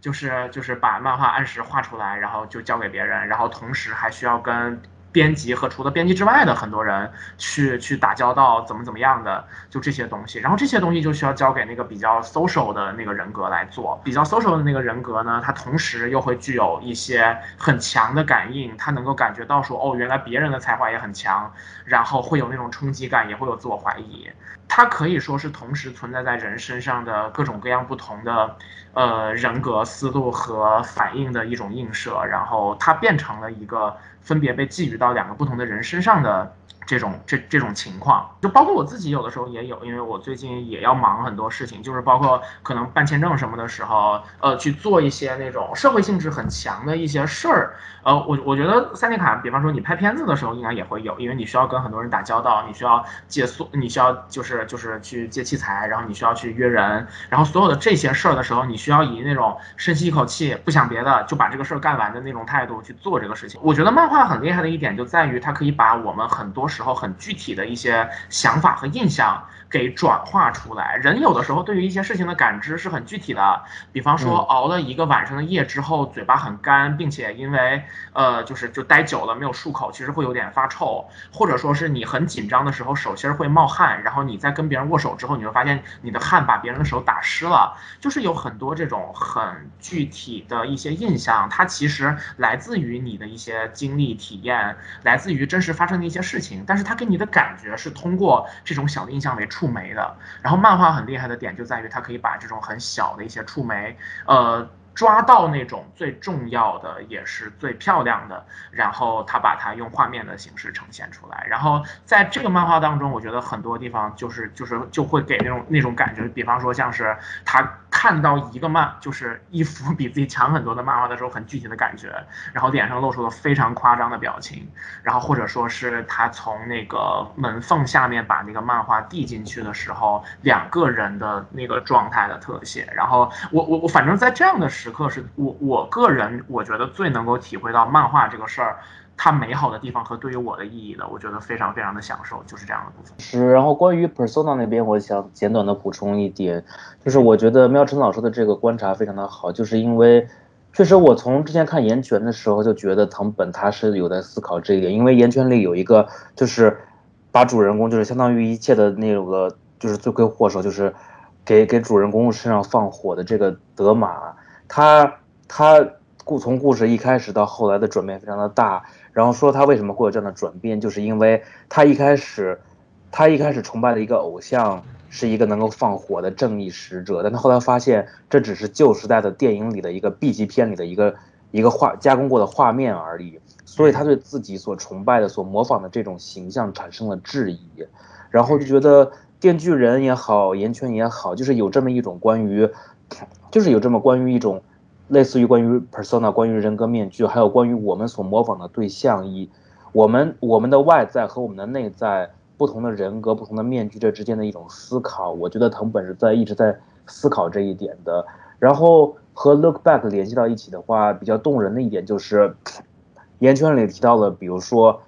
就是就是把漫画按时画出来，然后就交给别人，然后同时还需要跟。编辑和除了编辑之外的很多人去去打交道，怎么怎么样的，就这些东西。然后这些东西就需要交给那个比较 social 的那个人格来做。比较 social 的那个人格呢，他同时又会具有一些很强的感应，他能够感觉到说，哦，原来别人的才华也很强，然后会有那种冲击感，也会有自我怀疑。它可以说是同时存在在人身上的各种各样不同的，呃，人格思路和反应的一种映射，然后它变成了一个。分别被寄予到两个不同的人身上的。这种这这种情况，就包括我自己有的时候也有，因为我最近也要忙很多事情，就是包括可能办签证什么的时候，呃，去做一些那种社会性质很强的一些事儿。呃，我我觉得三 D 卡，比方说你拍片子的时候，应该也会有，因为你需要跟很多人打交道，你需要借宿，你需要就是就是去借器材，然后你需要去约人，然后所有的这些事儿的时候，你需要以那种深吸一口气，不想别的，就把这个事儿干完的那种态度去做这个事情。我觉得漫画很厉害的一点就在于它可以把我们很多时候很具体的一些想法和印象给转化出来。人有的时候对于一些事情的感知是很具体的，比方说熬了一个晚上的夜之后，嘴巴很干，并且因为呃就是就待久了没有漱口，其实会有点发臭，或者说是你很紧张的时候手心会冒汗，然后你在跟别人握手之后，你会发现你的汗把别人的手打湿了，就是有很多这种很具体的一些印象，它其实来自于你的一些经历体验，来自于真实发生的一些事情，但是它。给你的感觉是通过这种小的印象为触媒的，然后漫画很厉害的点就在于它可以把这种很小的一些触媒，呃。抓到那种最重要的也是最漂亮的，然后他把它用画面的形式呈现出来。然后在这个漫画当中，我觉得很多地方就是就是就会给那种那种感觉，比方说像是他看到一个漫就是一幅比自己强很多的漫画的时候，很具体的感觉，然后脸上露出了非常夸张的表情，然后或者说是他从那个门缝下面把那个漫画递进去的时候，两个人的那个状态的特写。然后我我我反正在这样的时时。刻是我我个人我觉得最能够体会到漫画这个事儿它美好的地方和对于我的意义的，我觉得非常非常的享受，就是这样的部分。是，然后关于 persona 那边，我想简短的补充一点，就是我觉得喵晨老师的这个观察非常的好，就是因为确实我从之前看岩泉的时候就觉得藤本他是有在思考这一点，因为岩泉里有一个就是把主人公就是相当于一切的那个就是罪魁祸首就是给给主人公身上放火的这个德玛。他他故从故事一开始到后来的转变非常的大，然后说他为什么会有这样的转变，就是因为他一开始，他一开始崇拜的一个偶像是一个能够放火的正义使者，但他后来发现这只是旧时代的电影里的一个 B 级片里的一个一个画加工过的画面而已，所以他对自己所崇拜的、所模仿的这种形象产生了质疑，然后就觉得电锯人也好，岩泉也好，就是有这么一种关于。就是有这么关于一种，类似于关于 persona，关于人格面具，还有关于我们所模仿的对象，以我们我们的外在和我们的内在不同的人格、不同的面具这之间的一种思考。我觉得藤本是在一直在思考这一点的。然后和 look back 联系到一起的话，比较动人的一点就是，岩圈里提到了，比如说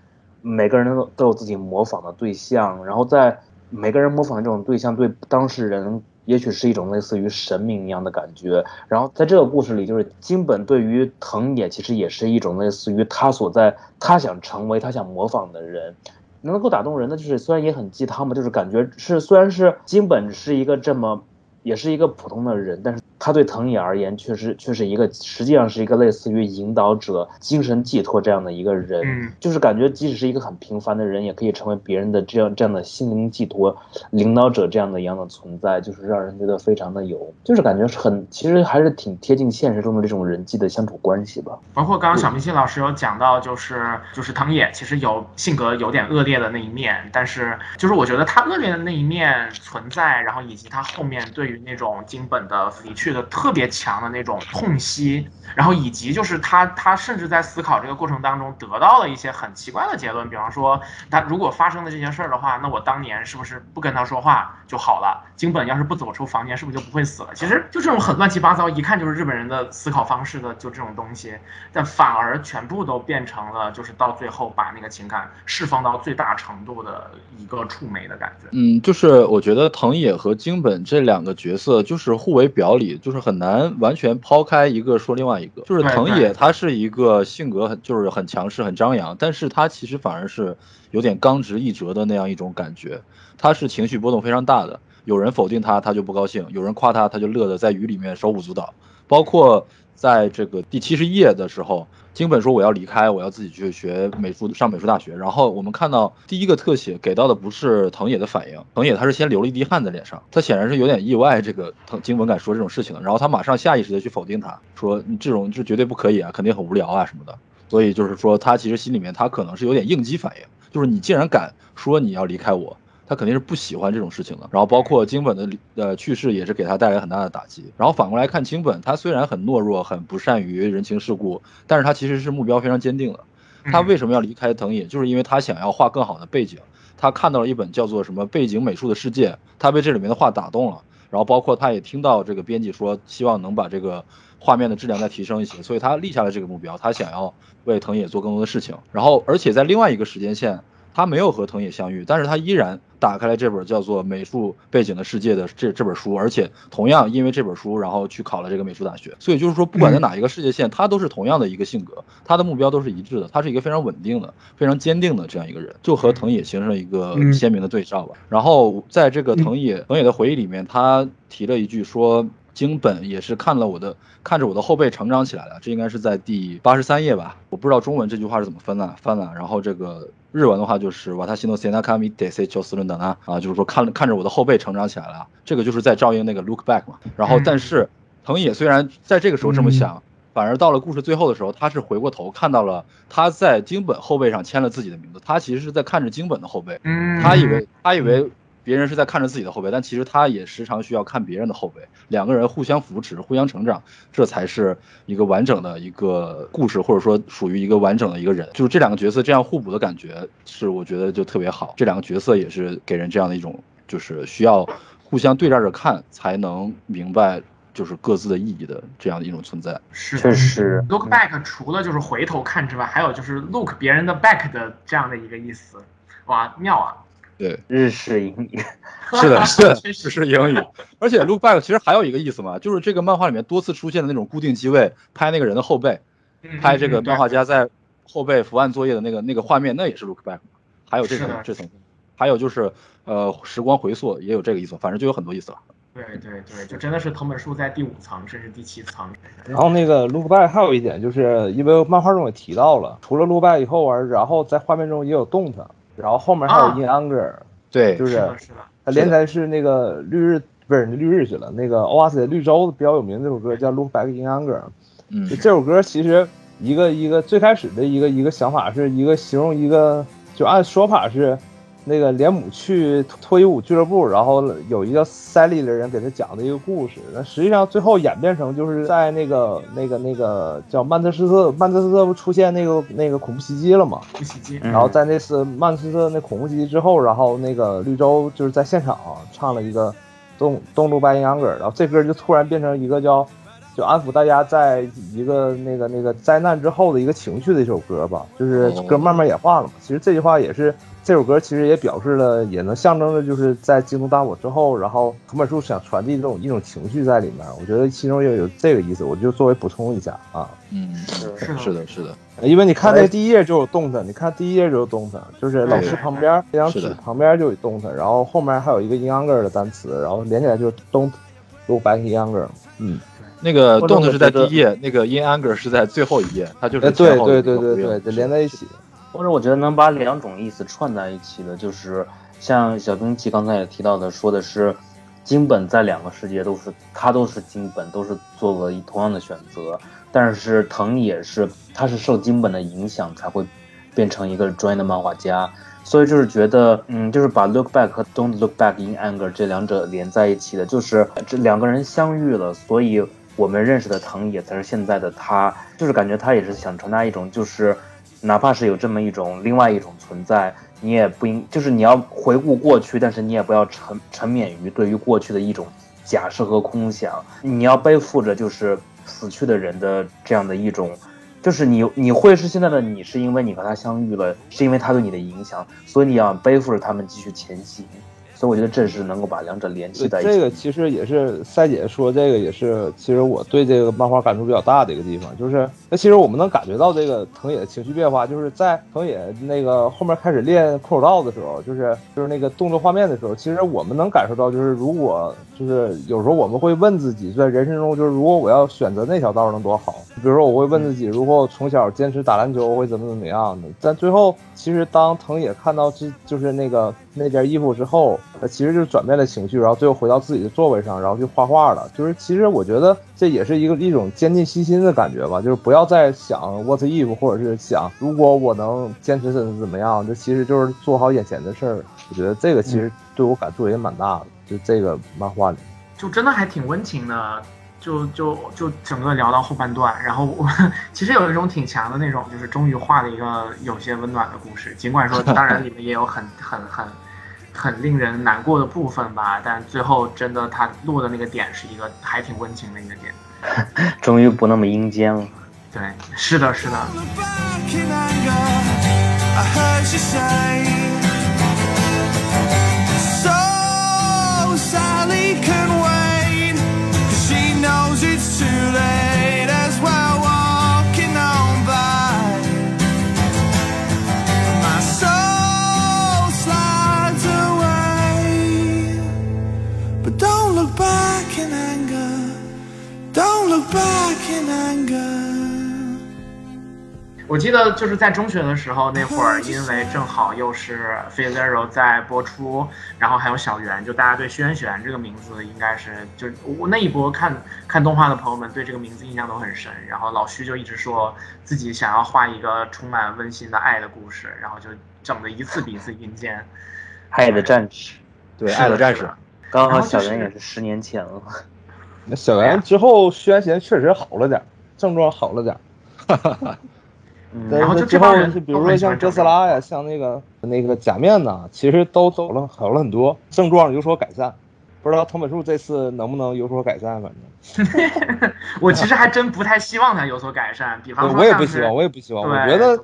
每个人都有自己模仿的对象，然后在每个人模仿这种对象对当事人。也许是一种类似于神明一样的感觉，然后在这个故事里，就是金本对于藤野其实也是一种类似于他所在，他想成为他想模仿的人，能够打动人的就是虽然也很鸡汤嘛，就是感觉是虽然是金本是一个这么，也是一个普通的人，但是。他对藤野而言，确实却是一个，实际上是一个类似于引导者、精神寄托这样的一个人，就是感觉即使是一个很平凡的人，也可以成为别人的这样这样的心灵寄托、领导者这样的一样的存在，就是让人觉得非常的有，就是感觉是很，其实还是挺贴近现实中的这种人际的相处关系吧。包括刚刚小明星老师有讲到，就是就是藤野其实有性格有点恶劣的那一面，但是就是我觉得他恶劣的那一面存在，然后以及他后面对于那种金本的离去。的特别强的那种痛惜。然后以及就是他，他甚至在思考这个过程当中得到了一些很奇怪的结论，比方说，他如果发生了这些事儿的话，那我当年是不是不跟他说话就好了？京本要是不走出房间，是不是就不会死了？其实就这种很乱七八糟，一看就是日本人的思考方式的，就这种东西，但反而全部都变成了就是到最后把那个情感释放到最大程度的一个触媒的感觉。嗯，就是我觉得藤野和京本这两个角色就是互为表里，就是很难完全抛开一个说另外一个。就是藤野他是一个性格很就是很强势很张扬，但是他其实反而是有点刚直易折的那样一种感觉，他是情绪波动非常大的。有人否定他，他就不高兴；有人夸他，他就乐得在雨里面手舞足蹈。包括在这个第七十页的时候，京本说我要离开，我要自己去学美术，上美术大学。然后我们看到第一个特写给到的不是藤野的反应，藤野他是先流了一滴汗在脸上，他显然是有点意外，这个藤京本敢说这种事情。然后他马上下意识的去否定他，说你这种是绝对不可以啊，肯定很无聊啊什么的。所以就是说他其实心里面他可能是有点应激反应，就是你既然敢说你要离开我。他肯定是不喜欢这种事情的，然后包括金本的呃去世也是给他带来很大的打击。然后反过来看金本，他虽然很懦弱，很不善于人情世故，但是他其实是目标非常坚定的。他为什么要离开藤野？就是因为他想要画更好的背景。他看到了一本叫做什么背景美术的世界，他被这里面的画打动了。然后包括他也听到这个编辑说，希望能把这个画面的质量再提升一些，所以他立下了这个目标。他想要为藤野做更多的事情。然后而且在另外一个时间线。他没有和藤野相遇，但是他依然打开了这本叫做《美术背景的世界》的这这本书，而且同样因为这本书，然后去考了这个美术大学。所以就是说，不管在哪一个世界线，他都是同样的一个性格，他的目标都是一致的。他是一个非常稳定的、非常坚定的这样一个人，就和藤野形成了一个鲜明的对照吧。然后在这个藤野藤野的回忆里面，他提了一句说。京本也是看了我的，看着我的后背成长起来的，这应该是在第八十三页吧？我不知道中文这句话是怎么分的，翻了。然后这个日文的话就是瓦塔西诺塞纳卡米德塞丘斯伦等啊，啊，就是说看看着我的后背成长起来了，这个就是在照应那个 look back 嘛。然后但是藤野虽然在这个时候这么想，反而到了故事最后的时候，他是回过头看到了他在京本后背上签了自己的名字，他其实是在看着京本的后背，他以为他以为。别人是在看着自己的后背，但其实他也时常需要看别人的后背。两个人互相扶持，互相成长，这才是一个完整的一个故事，或者说属于一个完整的一个人。就是这两个角色这样互补的感觉，是我觉得就特别好。这两个角色也是给人这样的一种，就是需要互相对照着看，才能明白就是各自的意义的这样的一种存在。是，确实。Look back 除了就是回头看之外，还有就是 look 别人的 back 的这样的一个意思。哇，妙啊！对，日式英语，是的，是的，日式英语。而且 look back 其实还有一个意思嘛，就是这个漫画里面多次出现的那种固定机位，拍那个人的后背，拍这个漫画家在后背伏案作业的那个那个画面，那也是 look back。还有这层这层，还有就是呃时光回溯也有这个意思，反正就有很多意思了。对对对，就真的是藤本树在第五层甚至第七层。然后那个 look back 还有一点，就是因为漫画中也提到了，除了 look back 以后玩，然后在画面中也有动它。然后后面还有 In Anger，对，就是是他连载是那个绿日，不是绿日去了。那个 Oasis 绿洲比较有名的这首歌叫 Look Back In Anger，嗯，这首歌其实一个一个最开始的一个一个想法是一个形容一个，就按说法是。那个连姆去脱衣舞俱乐部，然后有一个塞利的人给他讲的一个故事。那实际上最后演变成就是在那个那个那个叫曼彻斯特，曼彻斯特不出现那个那个恐怖袭击了吗？恐怖袭击。然后在那次曼彻斯特那恐怖袭击之后，然后那个绿洲就是在现场唱了一个《东东路白银秧歌》，然后这歌就突然变成一个叫就安抚大家在一个那个那个灾难之后的一个情绪的一首歌吧，就是歌慢慢演化了嘛。其实这句话也是。这首歌其实也表示了，也能象征着就是在京都大火之后，然后藤本树想传递这种一种情绪在里面。我觉得其中也有这个意思，我就作为补充一下啊。嗯，是是的，是的。因为你看那第一页就有动弹，你看第一页就有动弹，就是老师旁边那张纸旁边就有动弹，然后后面还有一个 younger 的单词，然后连起来就是 don't look back younger。嗯，那个动的是在第一页，那个 in anger 是在最后一页，它就是对对对对对，就连在一起。或者我觉得能把两种意思串在一起的，就是像小兵器刚才也提到的，说的是金本在两个世界都是他都是金本，都是做了同样的选择，但是藤也是他是受金本的影响才会变成一个专业的漫画家。所以就是觉得，嗯，就是把 Look Back 和 Don't Look Back in Anger 这两者连在一起的，就是这两个人相遇了，所以我们认识的藤野才是现在的他，就是感觉他也是想传达一种，就是哪怕是有这么一种另外一种存在，你也不应，就是你要回顾过去，但是你也不要沉沉湎于对于过去的一种假设和空想，你要背负着就是死去的人的这样的一种。就是你，你会是现在的你，是因为你和他相遇了，是因为他对你的影响，所以你要背负着他们继续前行。所以我觉得这是能够把两者联系在一起。这个其实也是赛姐说，这个也是其实我对这个漫画感触比较大的一个地方，就是那其实我们能感觉到这个藤野的情绪变化，就是在藤野那个后面开始练空手道的时候，就是就是那个动作画面的时候，其实我们能感受到，就是如果就是有时候我们会问自己，在人生中就是如果我要选择那条道能多好，比如说我会问自己，如果我从小坚持打篮球会怎么怎么样的，但最后其实当藤野看到这就是那个那件衣服之后。他其实就是转变了情绪，然后最后回到自己的座位上，然后去画画了。就是其实我觉得这也是一个一种坚定信心的感觉吧。就是不要再想 what if，或者是想如果我能坚持怎么怎么样，这其实就是做好眼前的事儿。我觉得这个其实对我感触也蛮大的。就这个漫画里，就真的还挺温情的。就就就整个聊到后半段，然后我 其实有一种挺强的那种，就是终于画了一个有些温暖的故事。尽管说当然里面也有很很很。很令人难过的部分吧，但最后真的他落的那个点是一个还挺温情的一个点，终于不那么阴间了。对，是的，是的。我记得就是在中学的时候，那会儿 因为正好又是《Fate Zero》在播出，然后还有小圆，就大家对轩辕这个名字应该是，就是我那一波看看动画的朋友们对这个名字印象都很深。然后老徐就一直说自己想要画一个充满温馨的爱的故事，然后就整的一次比一次阴间。爱的战士，对，爱的战士，刚好小圆也是十年前了。那小圆之后，轩辕确实好了点，症状好了点。哈哈哈。然后之后，就比如说像哥斯拉呀，像那个那个假面呐，其实都走了好了很多，症状有所改善。不知道藤本树这次能不能有所改善？反正 我其实还真不太希望他有所改善。比方说，我也不希望，我也不希望。我觉得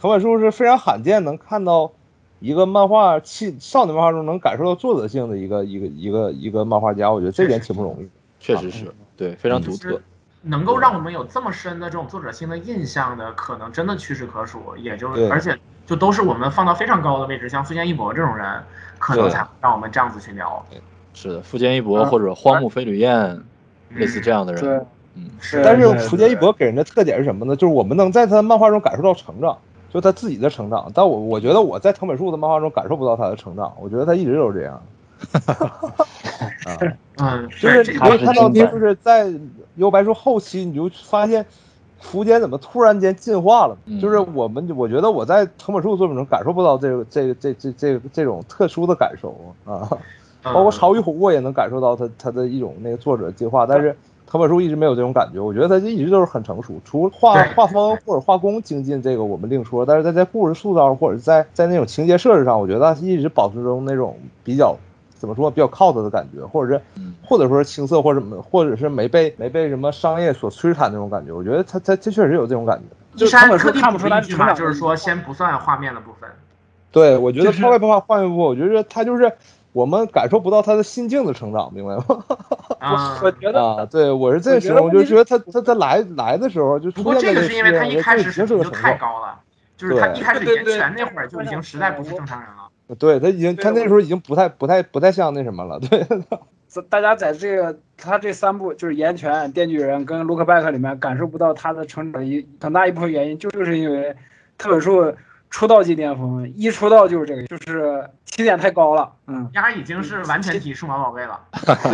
藤本树是非常罕见能看到一个漫画气少女漫画中能感受到作者性的一个一个一个一个漫画家。我觉得这点挺不容易。确实是对，非常独特。能够让我们有这么深的这种作者性的印象的，可能真的屈指可数。也就而且就都是我们放到非常高的位置，像富坚义博这种人，可能才让我们这样子去聊。是的，富坚义博或者荒木飞吕彦，类似这样的人。对，嗯，是。但是富坚义博给人的特点是什么呢？就是我们能在他漫画中感受到成长，就他自己的成长。但我我觉得我在藤本树的漫画中感受不到他的成长。我觉得他一直都是这样。嗯，就是你会看到，就是在幽白书后期，你就发现福间怎么突然间进化了。就是我们，我觉得我在藤本树作品中感受不到这个、这个、这、这、这、这种特殊的感受啊。包括潮与虎，我也能感受到他他的一种那个作者进化，但是藤本树一直没有这种感觉。我觉得他一直都是很成熟，除了画画风或者画工精进，这个我们另说。但是在在故事塑造或者在在那种情节设置上，我觉得他一直保持中那种比较。怎么说比较靠他的感觉，或者是，或者说青涩或者什么，或者是没被没被什么商业所摧残那种感觉。我觉得他他他确实有这种感觉。一山特地看不出来就是说先不算画面的部分。对，我觉得抛开不画画面部分，我觉得他就是我们感受不到他的心境的成长，明白吗？啊，我觉得啊，对我是这形容，我就觉得他他他来来的时候就不过这个是因为他一开始水平就太高了，就是他一开始岩泉那会儿就已经实在不是正常人了。对他已经，他那时候已经不太、不太、不太像那什么了。对，大家在这个他这三部就是《岩泉》《电锯人》跟《Look Back》里面感受不到他的成长一很大一部分原因，就是因为特本树出道即巅峰，一出道就是这个，就是起点太高了。嗯，丫已经是完全体数码宝贝了。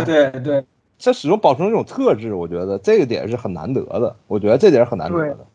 对对对，他始终保持这种特质，我觉得这个点是很难得的。我觉得这点很难得的。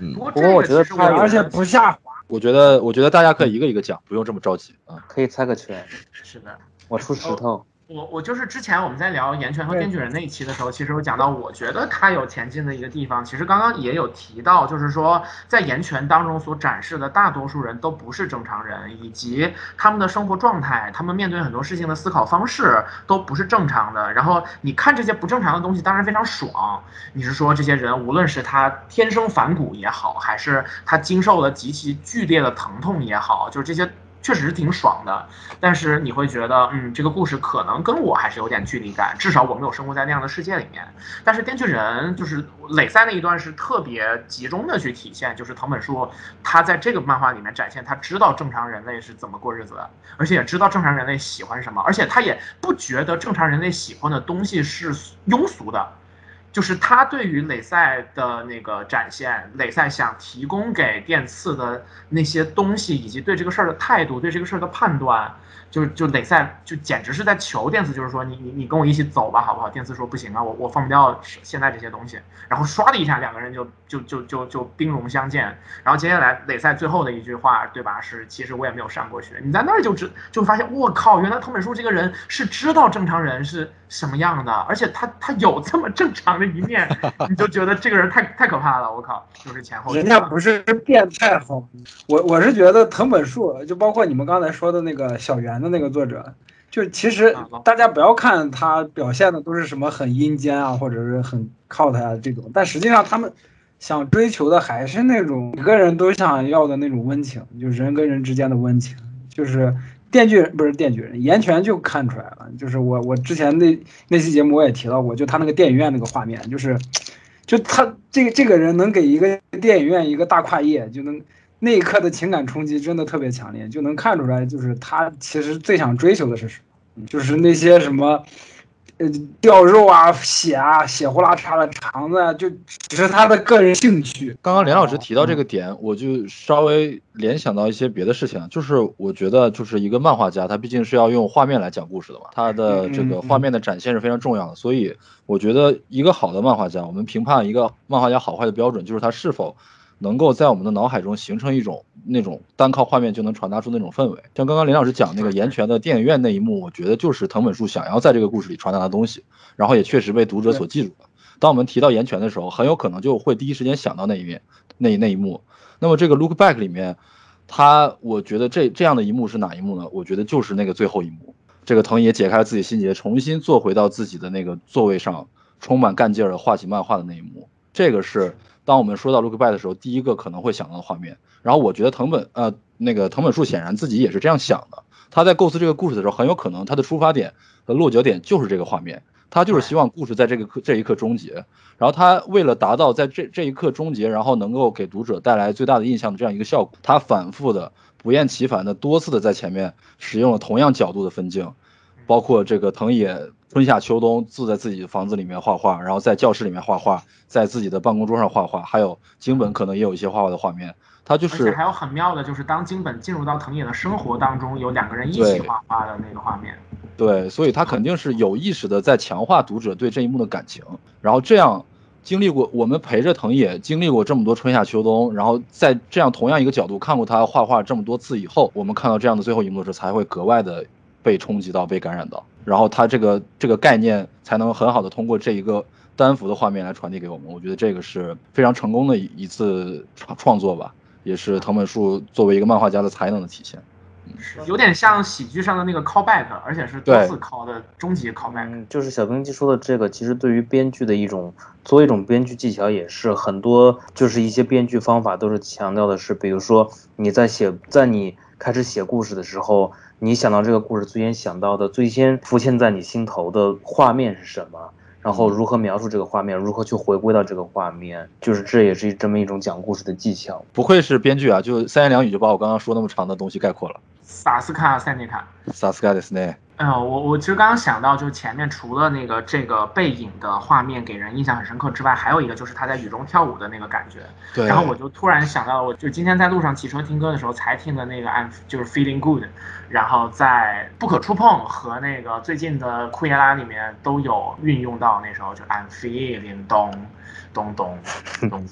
嗯不过我觉得他而且不下滑。我觉得，我觉得大家可以一个一个讲，不用这么着急啊。可以猜个拳，是的。我出石头。我我就是之前我们在聊岩泉和对电锯人那一期的时候，其实有讲到，我觉得他有前进的一个地方。其实刚刚也有提到，就是说在岩泉当中所展示的大多数人都不是正常人，以及他们的生活状态，他们面对很多事情的思考方式都不是正常的。然后你看这些不正常的东西，当然非常爽。你是说这些人，无论是他天生反骨也好，还是他经受了极其剧烈的疼痛也好，就是这些。确实是挺爽的，但是你会觉得，嗯，这个故事可能跟我还是有点距离感，至少我没有生活在那样的世界里面。但是《电锯人》就是磊赛那一段是特别集中的去体现，就是藤本树他在这个漫画里面展现，他知道正常人类是怎么过日子的，而且也知道正常人类喜欢什么，而且他也不觉得正常人类喜欢的东西是庸俗的。就是他对于磊赛的那个展现，磊赛想提供给电次的那些东西，以及对这个事儿的态度，对这个事儿的判断，就就磊赛就简直是在求电次，就是说你你你跟我一起走吧，好不好？电次说不行啊，我我放不掉现在这些东西。然后唰的一下，两个人就就就就就兵戎相见。然后接下来磊赛最后的一句话，对吧？是其实我也没有上过学，你在那儿就知就发现，我靠，原来藤本树这个人是知道正常人是什么样的，而且他他有这么正常的一面，你就觉得这个人太太可怕了，我靠，就是前后人家不是变态好吗？我我是觉得藤本树，就包括你们刚才说的那个小圆的那个作者，就其实啊大家不要看他表现的都是什么很阴间啊，或者是很 cult 啊这种，但实际上他们想追求的还是那种每个人都想要的那种温情，就是人跟人之间的温情，就是。电锯人不是电锯人，岩泉就看出来了。就是我我之前那那期节目我也提到过，就他那个电影院那个画面，就是就他这个这个人能给一个电影院一个大跨页，就能那一刻的情感冲击真的特别强烈，就能看出来，就是他其实最想追求的是什么，就是那些什么。呃，掉肉啊，血啊，血呼啦叉的肠子啊，就只是他的个人兴趣。刚刚连老师提到这个点，我就稍微联想到一些别的事情，就是我觉得，就是一个漫画家，他毕竟是要用画面来讲故事的嘛，他的这个画面的展现是非常重要的，所以我觉得一个好的漫画家，我们评判一个漫画家好坏的标准，就是他是否。能够在我们的脑海中形成一种那种单靠画面就能传达出那种氛围，像刚刚林老师讲那个岩泉的电影院那一幕，我觉得就是藤本树想要在这个故事里传达的东西，然后也确实被读者所记住了。当我们提到岩泉的时候，很有可能就会第一时间想到那一面那那一幕。那么这个 Look Back 里面，他我觉得这这样的一幕是哪一幕呢？我觉得就是那个最后一幕，这个藤野解开了自己心结，重新坐回到自己的那个座位上，充满干劲儿的画起漫画的那一幕，这个是。当我们说到 Look Back 的时候，第一个可能会想到的画面。然后我觉得藤本呃那个藤本树显然自己也是这样想的。他在构思这个故事的时候，很有可能他的出发点和落脚点就是这个画面。他就是希望故事在这个刻这一刻终结。然后他为了达到在这这一刻终结，然后能够给读者带来最大的印象的这样一个效果，他反复的不厌其烦的多次的在前面使用了同样角度的分镜，包括这个藤野。春夏秋冬坐在自己的房子里面画画，然后在教室里面画画，在自己的办公桌上画画，还有京本可能也有一些画画的画面。他就是还有很妙的，就是当京本进入到藤野的生活当中，有两个人一起画画的那个画面。对，所以他肯定是有意识的在强化读者对这一幕的感情。然后这样经历过，我们陪着藤野经历过这么多春夏秋冬，然后在这样同样一个角度看过他画画这么多次以后，我们看到这样的最后一幕的时候，才会格外的被冲击到，被感染到。然后他这个这个概念才能很好的通过这一个单幅的画面来传递给我们，我觉得这个是非常成功的一次创创作吧，也是藤本树作为一个漫画家的才能的体现。是有点像喜剧上的那个 callback，而且是多次 call 的终极 callback。嗯，就是小冰基说的这个，其实对于编剧的一种作为一种编剧技巧，也是很多就是一些编剧方法都是强调的是，比如说你在写在你开始写故事的时候。你想到这个故事，最先想到的、最先浮现在你心头的画面是什么？然后如何描述这个画面？如何去回归到这个画面？就是这也是这么一种讲故事的技巧。不愧是编剧啊，就三言两语就把我刚刚说那么长的东西概括了。萨斯卡塞尼卡，萨斯卡德斯内。哎呦，我我其实刚刚想到，就是前面除了那个这个背影的画面给人印象很深刻之外，还有一个就是他在雨中跳舞的那个感觉。对。然后我就突然想到，我就今天在路上骑车听歌的时候才听的那个 I'm 就是 Feeling Good，然后在不可触碰和那个最近的库耶拉里面都有运用到那时候就 I'm Feeling 咚咚咚咚咚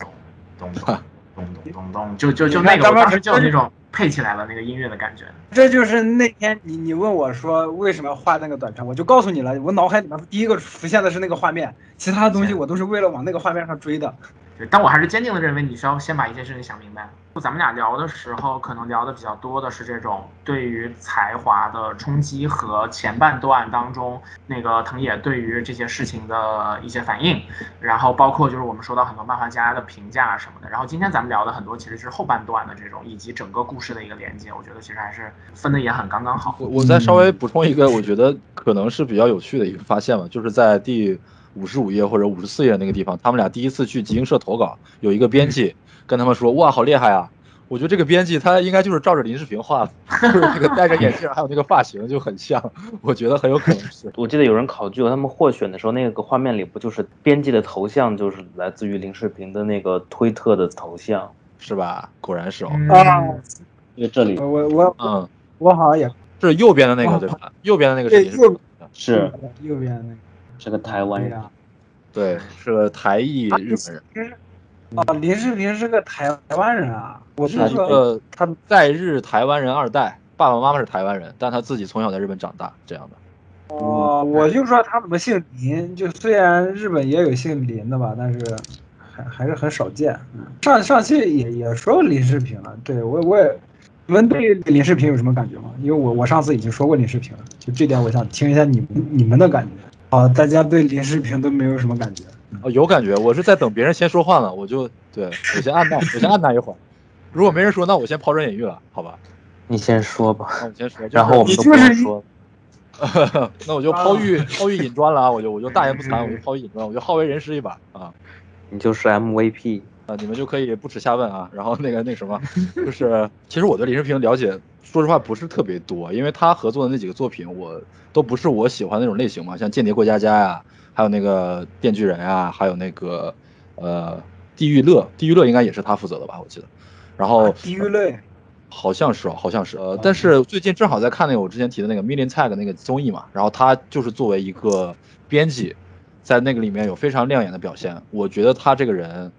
咚咚。咚咚咚咚，就就就那个，我当时就有那种配起来了那个音乐的感觉。这就是那天你你问我说为什么要画那个短片，我就告诉你了，我脑海里面第一个浮现的是那个画面，其他的东西我都是为了往那个画面上追的。对，但我还是坚定的认为你需要先把一件事情想明白。咱们俩聊的时候，可能聊的比较多的是这种对于才华的冲击和前半段当中那个藤野对于这些事情的一些反应，然后包括就是我们说到很多漫画家的评价什么的。然后今天咱们聊的很多其实是后半段的这种以及整个故事的一个连接，我觉得其实还是分的也很刚刚好。我我再稍微补充一个，我觉得可能是比较有趣的一个发现吧，就是在第。五十五页或者五十四页那个地方，他们俩第一次去集英社投稿，有一个编辑跟他们说：“哇，好厉害啊！”我觉得这个编辑他应该就是照着林世平画的，就是那个戴着眼镜，还有那个发型就很像，我觉得很有可能是。我记得有人考据过，他们获选的时候，那个画面里不就是编辑的头像，就是来自于林世平的那个推特的头像，是吧？果然是哦。啊，因为这里我我嗯，我好像也是右边的那个对吧？右边的那个是林是右边那个。是个台湾人，对，是个台裔日本人。哦，林世平是个台湾人啊！我是说他在日台湾人二代，爸爸妈妈是台湾人，但他自己从小在日本长大这样的。哦，我就说他怎么姓林？就虽然日本也有姓林的吧，但是还还是很少见。上上期也也说过林世平了，对我我也，你们对林世平有什么感觉吗？因为我我上次已经说过林世平了，就这点我想听一下你们你们的感觉。哦，大家对林世平都没有什么感觉。哦，有感觉，我是在等别人先说话呢，我就对我先按捺，我先按捺一会儿。如果没人说，那我先抛砖引玉了，好吧？你先说吧。那我先说，然后我们都不说。那我就抛玉抛玉引砖了啊！我就我就大言不惭，我就抛玉引砖，我就好为人师一把啊！你就是 MVP 啊！你们就可以不耻下问啊！然后那个那什么，就是其实我对林世平了解，说实话不是特别多，因为他合作的那几个作品，我都不是我喜欢那种类型嘛，像《间谍过家家》呀。还有那个电锯人啊，还有那个，呃，地狱乐，地狱乐应该也是他负责的吧？我记得。然后地狱乐，好像是哦，好像是。呃，但是最近正好在看那个我之前提的那个 Million Tag 那个综艺嘛，然后他就是作为一个编辑，在那个里面有非常亮眼的表现。我觉得他这个人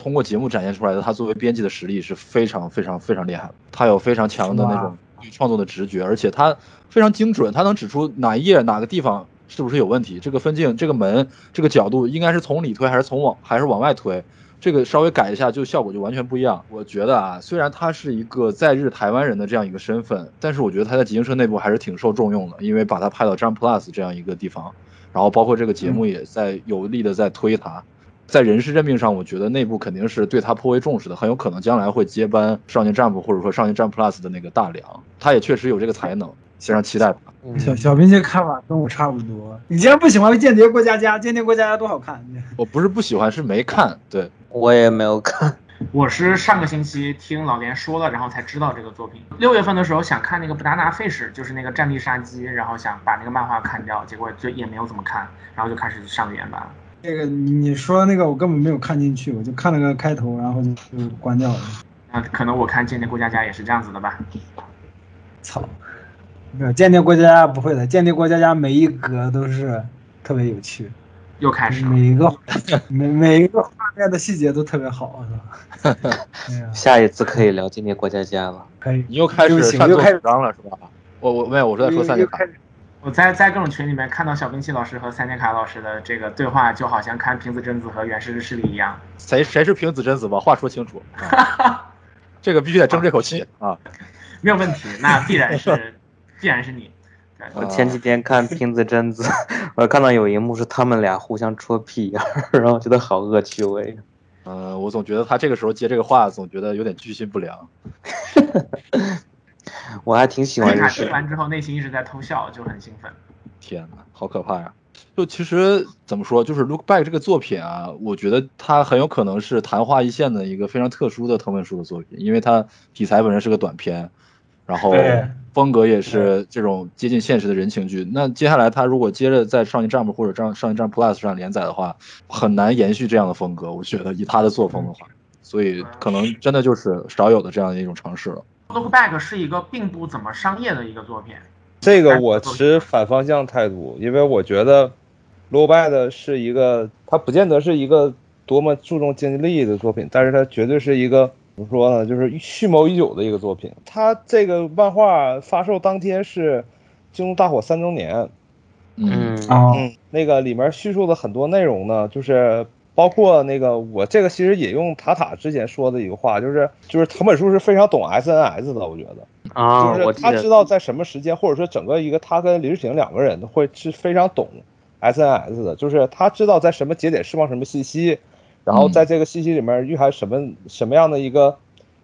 通过节目展现出来的他作为编辑的实力是非常非常非常厉害的。他有非常强的那种创作的直觉，而且他非常精准，他能指出哪一页哪个地方。是不是有问题？这个分镜、这个门、这个角度，应该是从里推还是从往还是往外推？这个稍微改一下，就效果就完全不一样。我觉得啊，虽然他是一个在日台湾人的这样一个身份，但是我觉得他在集英社内部还是挺受重用的，因为把他派到 Jump Plus 这样一个地方，然后包括这个节目也在有力的在推他，在人事任命上，我觉得内部肯定是对他颇为重视的，很有可能将来会接班少年 Jump 或者说少年 Jump Plus 的那个大梁，他也确实有这个才能。非常期待他。小小兵这看法跟我差不多。你竟然不喜欢《间谍过家家》？《间谍过家家》多好看！我不是不喜欢，是没看。对我也没有看。我是上个星期听老连说了，然后才知道这个作品。六月份的时候想看那个《布达纳费什》，就是那个战地杀机，然后想把那个漫画看掉，结果就也没有怎么看，然后就开始上原版。这个你说那个我根本没有看进去，我就看了个开头，然后就就关掉了。那可能我看《间谍过家家》也是这样子的吧？操！没有间谍过家家不会的，间谍过家家每一格都是特别有趣，又开始每一个每每一个画面的细节都特别好，是吧？下一次可以聊间谍过家家了。可以，你又开始上做主张了是吧？我我没有，我是在说三杰卡。我在在各种群里面看到小兵器老师和三杰卡老师的这个对话，就好像看平子贞子和原始日势力一样。谁谁是平子贞子吧？话说清楚。这个必须得争这口气啊！没有问题，那必然是。必然是你。我前几天看瓶子贞子，我看到有一幕是他们俩互相戳屁眼，然后觉得好恶趣味。呃，我总觉得他这个时候接这个话，总觉得有点居心不良。我还挺喜欢。听完之后，内心一直在偷笑，就很兴奋。天哪，好可怕呀！就其实怎么说，就是《Look Back》这个作品啊，我觉得它很有可能是昙花一现的一个非常特殊的藤本树的作品，因为它题材本身是个短片，然后。风格也是这种接近现实的人情剧。那接下来他如果接着在少年 Jump 或者上少年 Jump Plus 上连载的话，很难延续这样的风格。我觉得以他的作风的话，所以可能真的就是少有的这样的一种尝试了。Look Back 是一个并不怎么商业的一个作品。这个我持反方向态度，因为我觉得 Look Back 是一个，它不见得是一个多么注重经济利益的作品，但是它绝对是一个怎么说呢，就是蓄谋已久的一个作品。它这个漫画发售当天是《京都大火》三周年，嗯啊，嗯，那个里面叙述的很多内容呢，就是包括那个我这个其实引用塔塔之前说的一个话，就是就是藤本树是非常懂 SNS 的，我觉得。啊，就是他知道在什么时间，或者说整个一个他跟李世情两个人会是非常懂 SNS 的，就是他知道在什么节点释放什么信息，然后在这个信息里面蕴含什么什么样的一个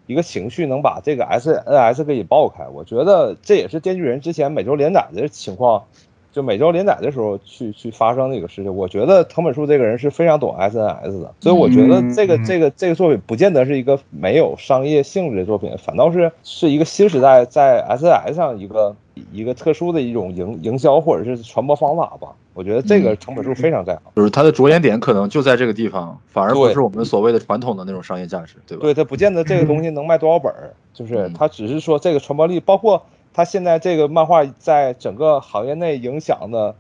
一个情绪，能把这个 SNS 给引爆开。我觉得这也是《电锯人》之前每周连载的情况，就每周连载的时候去去发生的一个事情。我觉得藤本树这个人是非常懂 SNS 的，所以我觉得这个嗯这个这个作品不见得是一个没有商业性质的作品，反倒是是一个新时代在 SNS 上一个一个特殊的一种营营销或者是传播方法吧。我觉得这个藤本树非常在行。就是它的着眼点可能就在这个地方，反而不是我们所谓的传统的那种商业价值，对吧？对，它不见得这个东西能卖多少本儿，就是嗯它只是说这个传播力，包括它现在这个漫画在整个行业内影响的，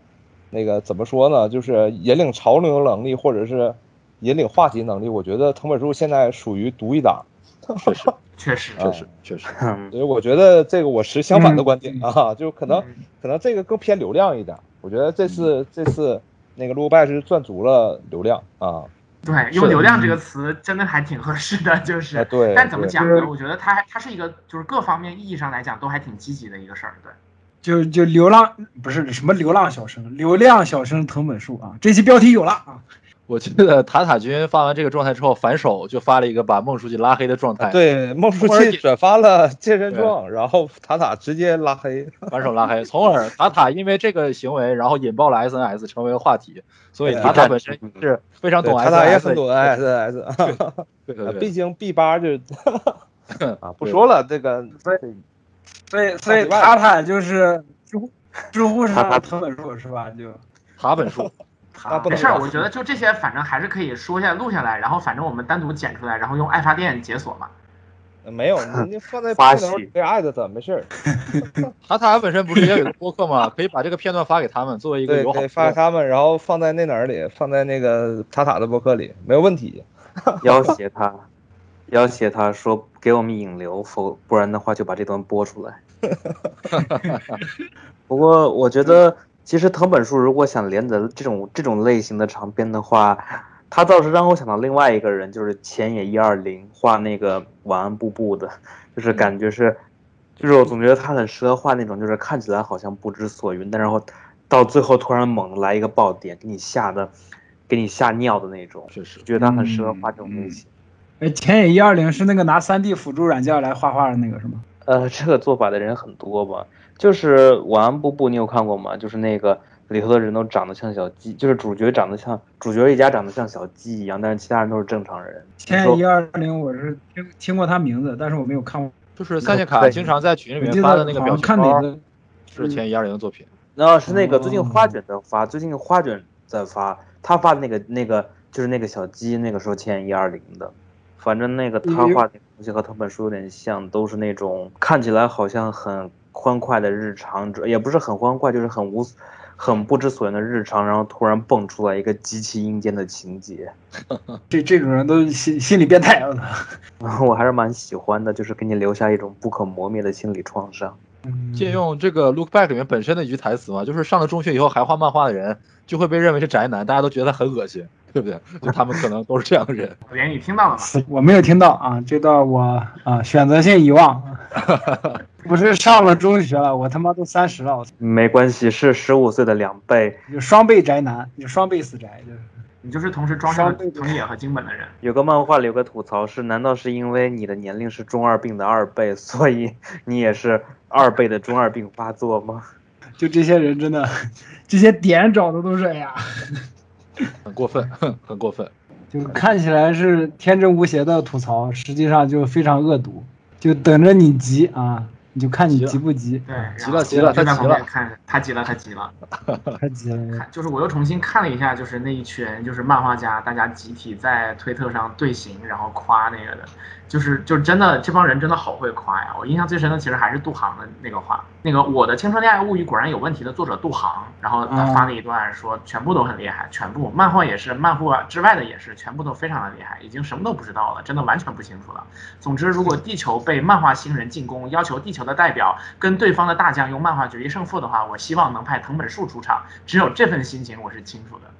那个怎么说呢？就是引领潮流能力，或者是引领话题能力，我觉得藤本树现在属于独一档。确实，确实，确实，确实。嗯所以我觉得这个我持相反的观点嗯啊，就可能嗯可能这个更偏流量一点。我觉得这次这次那个路拜是赚足了流量啊，对，用流量这个词真的还挺合适的，就是。但怎么讲呢？我觉得它还它是一个就是各方面意义上来讲都还挺积极的一个事儿，对。就就流浪不是什么流浪小生，流量小生藤本树啊，这期标题有了啊，我记得塔塔君发完这个状态之后，反手就发了一个把孟书记拉黑的状态，，对，孟书记转发了 健身状，然后塔塔直接拉黑。反手拉黑，从而塔塔因为这个行为，然后引爆了 SNS，成为了话题，所以塔塔本身是非常懂塔塔也 SNS，很懂 SNS，对对对毕竟 B 八就啊 不说了，这个所以所以所以塔塔就是知乎知乎上的藤本树是吧？就塔本树，那不能没事儿，我觉得就这些，反正还是可以说下录下来，然后反正我们单独剪出来，然后用爱发电解锁嘛。没有，你 你放在花片头絮可以艾特他，没事儿。塔塔本身不是也有个播客吗？可以把这个片段发给他们，作为一个对，发给他们，然后放在那哪儿里，放在那个塔塔的播客里，没有问题。要挟他，要挟他说给我们引流，否不然的话就把这段播出来。不过我觉得，其实藤本树如果想连载这种这种类型的长篇的话，他倒是让我想到另外一个人，就是浅野一二零画那个晚安布布的，就是感觉是，就是我总觉得他很适合画那种，就是看起来好像不知所云，但然后到最后突然猛地来一个爆点，给你吓得，给你吓尿的那种。确实，觉得他很适合画这种类型。哎，田野一二零是那个拿三 D 辅助软件来画画的那个是吗？呃，这个做法的人很多吧？就是晚安布布，你有看过吗？就是那个里头的人都长得像小鸡，就是主角长得像主角一家长得像小鸡一样，但是其他人都是正常人。田野一二零我是听听过他名字，但是我没有看过。就是三线卡经常在群里面发的那个表情包，看哪个是前一二零的作品。然后是那个最近哦花卷在发，最近花卷在发，他发的那个那个就是那个小鸡，那个时候千一二零的，反正那个他画的东西和他本书有点像，都是那种看起来好像很欢快的日常，也不是很欢快，就是很无很不知所云的日常，然后突然蹦出来一个极其阴间的情节，这这种人都心心理变态，我操！我还是蛮喜欢的，就是给你留下一种不可磨灭的心理创伤。嗯借用这个《Look Back》里面本身的一句台词嘛，就是上了中学以后还画漫画的人，就会被认为是宅男，大家都觉得他很恶心，对不对？就他们可能都是这样的人。连你听到了吗？我没有听到啊，这段我啊选择性遗忘。不是上了中学了，我他妈都三十了，没关系，是十五岁的两倍。就双倍宅男，就双倍死宅，就是。你就是同时装上了藤野和金本的人。有个漫画里有个吐槽是，难道是因为你的年龄是中二病的二倍，所以你也是二倍的中二病发作吗？就这些人真的，这些点找的都是哎呀，很过分，很过分。就看起来是天真无邪的吐槽，实际上就非常恶毒，就等着你急啊！你就看你急不急，对，急了急了他急了看他急了，他急了，太急了。看就是我又重新看了一下，就是那一群就是漫画家，大家集体在推特上队形，然后夸那个的。就是就是真的这帮人真的好会夸呀！我印象最深的其实还是杜航的那个话，那个我的青春恋爱物语果然有问题的作者杜航，然后他发了一段说全部都很厉害，全部漫画也是，漫画之外的也是，全部都非常的厉害，已经什么都不知道了，真的完全不清楚了。总之，如果地球被漫画星人进攻，要求地球的代表跟对方的大将用漫画决一胜负的话，我希望能派藤本树出场。只有这份心情我是清楚的。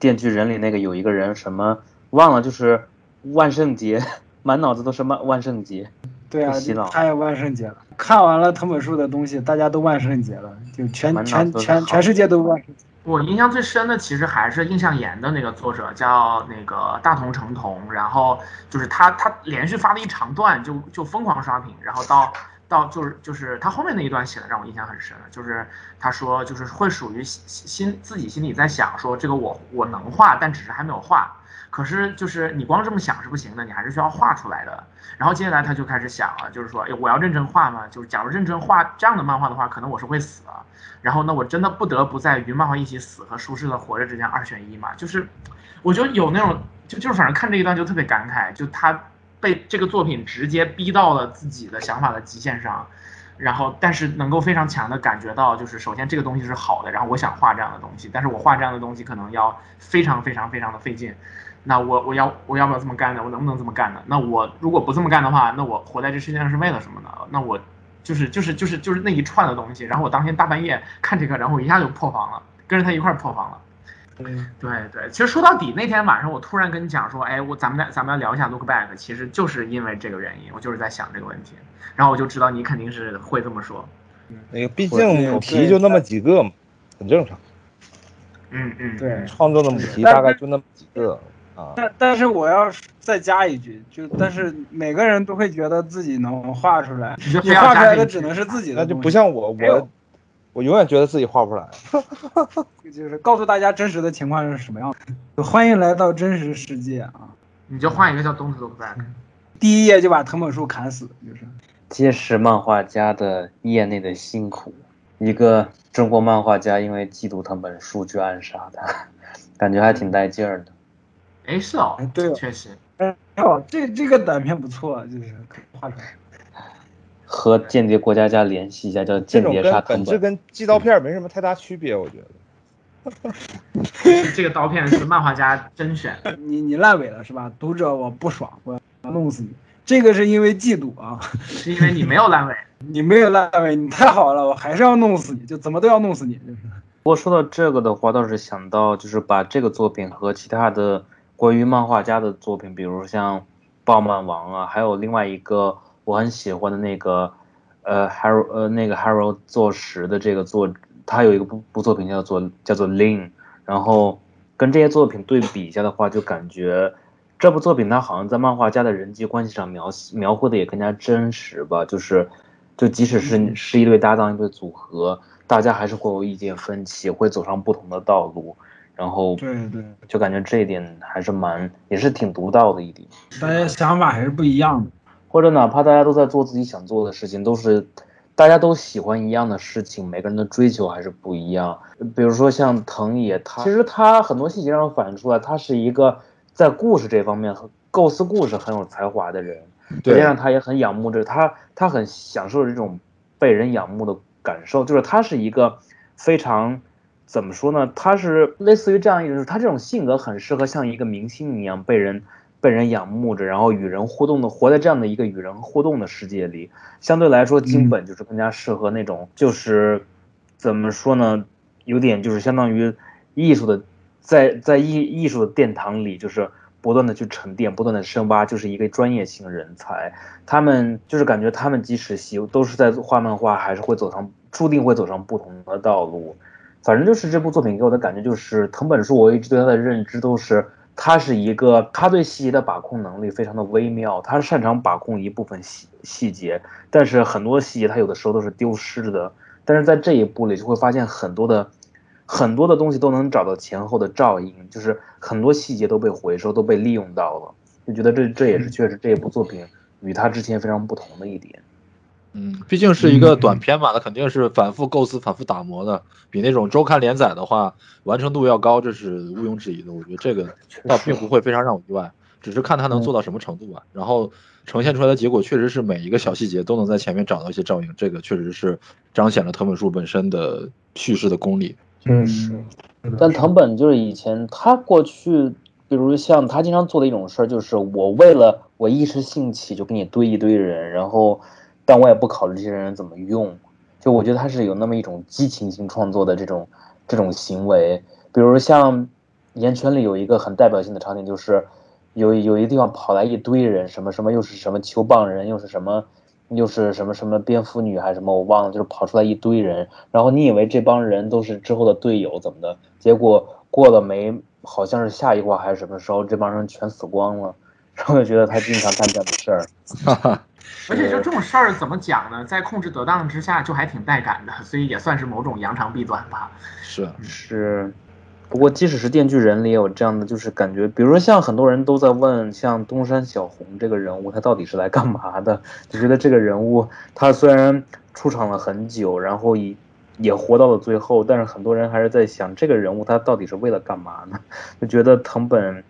电锯人里那个有一个人什么忘了，就是万圣节。满脑子都是万万圣节，对啊，太万圣节了。看完了藤本树的东西，大家都万圣节了，就全全全全世界都万圣节。我印象最深的其实还是印象岩的那个作者叫那个大同成童，然后就是他他连续发了一长段，就就疯狂刷屏，然后到到就是就是他后面那一段写的让我印象很深，就是他说就是会属于心自己心里在想说这个我我能画，但只是还没有画。可是，就是你光这么想是不行的，你还是需要画出来的。然后接下来他就开始想了，就是说，哎，我要认真画吗？就是假如认真画这样的漫画的话，可能我是会死的。然后，那我真的不得不在与漫画一起死和舒适的活着之间二选一嘛？就是，我就有那种，就就是反正看这一段就特别感慨，就他被这个作品直接逼到了自己的想法的极限上。然后，但是能够非常强的感觉到，就是首先这个东西是好的，然后我想画这样的东西，但是我画这样的东西可能要非常非常非常的费劲。那我我要我要不要这么干呢？我能不能这么干呢？那我如果不这么干的话，那我活在这世界上是为了什么呢？那我就是就是就是就是那一串的东西。然后我当天大半夜看这个，然后我一下就破防了，跟着他一块破防了。嗯，对对。其实说到底，那天晚上我突然跟你讲说，哎，我咱们咱们要聊一下 Look Back，其实就是因为这个原因，我就是在想这个问题。然后我就知道你肯定是会这么说。那个毕竟母题就那么几个嘛，很正常。嗯嗯，对，创作的母题大概就那么几个。但但是我要再加一句，就但是每个人都会觉得自己能画出来，你画出来的只能是自己的，那就不像我，我我永远觉得自己画不出来。就是告诉大家真实的情况是什么样的，欢迎来到真实世界啊！你就画一个叫东子都不在，第一页就把藤本树砍死，就是揭示漫画家的业内的辛苦。一个中国漫画家因为嫉妒藤本树去暗杀他，感觉还挺带劲儿的。哎，是哦，对，确实，哎哦，这这个短片不错，就是画出来。和间谍过家家联系一下，叫间谍杀本质跟寄刀片没什么太大区别，我觉得。这个刀片是漫画家甄选，你你烂尾了是吧？读者我不爽，我要弄死你。这个是因为嫉妒啊，是因为你没有烂尾，你没有烂尾，你太好了，我还是要弄死你，就怎么都要弄死你，就是。不过说到这个的话，倒是想到就是把这个作品和其他的。关于漫画家的作品，比如像《暴漫王》啊，还有另外一个我很喜欢的那个，呃，Haro，呃，那个 Haro 做实的这个作，他有一个部部作品叫做叫做 Lin，然后跟这些作品对比一下的话，就感觉这部作品它好像在漫画家的人际关系上描描绘的也更加真实吧，就是，就即使是是一对搭档一对组合，大家还是会有意见分歧，会走上不同的道路。然后，对对，就感觉这一点还是蛮，也是挺独到的一点。大家想法还是不一样的，或者哪怕大家都在做自己想做的事情，都是大家都喜欢一样的事情，每个人的追求还是不一样。比如说像藤野，他其实他很多细节上反映出来，他是一个在故事这方面和构思故事很有才华的人。实际上他也很仰慕这他，他很享受这种被人仰慕的感受，就是他是一个非常。怎么说呢？他是类似于这样一种，他这种性格很适合像一个明星一样被人被人仰慕着，然后与人互动的，活在这样的一个与人互动的世界里。相对来说，金本就是更加适合那种，就是怎么说呢？有点就是相当于艺术的，在在艺艺术的殿堂里，就是不断的去沉淀，不断的深挖，就是一个专业性人才。他们就是感觉他们即使喜都是在画漫画，还是会走上注定会走上不同的道路。反正就是这部作品给我的感觉就是藤本树，我一直对他的认知都是他是一个他对细节的把控能力非常的微妙，他擅长把控一部分细细节，但是很多细节他有的时候都是丢失的。但是在这一部里就会发现很多的很多的东西都能找到前后的照应，就是很多细节都被回收都被利用到了，就觉得这这也是确实这一部作品与他之前非常不同的一点。嗯，毕竟是一个短篇嘛，那肯定是反复构思、反复打磨的，比那种周刊连载的话完成度要高，这是毋庸置疑的。我觉得这个倒并不会非常让我意外，只是看他能做到什么程度吧。然后呈现出来的结果确实是每一个小细节都能在前面找到一些照应，这个确实是彰显了藤本树本身的叙事的功力。嗯，但藤本就是以前他过去，比如像他经常做的一种事儿，就是我为了我一时兴起就给你堆一堆人，然后。但我也不考虑这些人怎么用，就我觉得他是有那么一种激情性创作的这种这种行为。比如像《岩泉》里有一个很代表性的场景，就是有有一个地方跑来一堆人，什么什么又是什么球棒人，又是什么又是什么什么蝙蝠女还是什么，我忘了，就是跑出来一堆人。然后你以为这帮人都是之后的队友怎么的，结果过了没，好像是下一话还是什么时候，这帮人全死光了。然后就觉得他经常干这样的事儿。而且就这种事儿怎么讲呢？在控制得当之下，就还挺带感的，所以也算是某种扬长避短吧。是是，不过即使是电锯人里也有这样的，就是感觉，比如说像很多人都在问，像东山小红这个人物，他到底是来干嘛的？就觉得这个人物他虽然出场了很久，然后也也活到了最后，但是很多人还是在想，这个人物他到底是为了干嘛呢？就觉得藤本。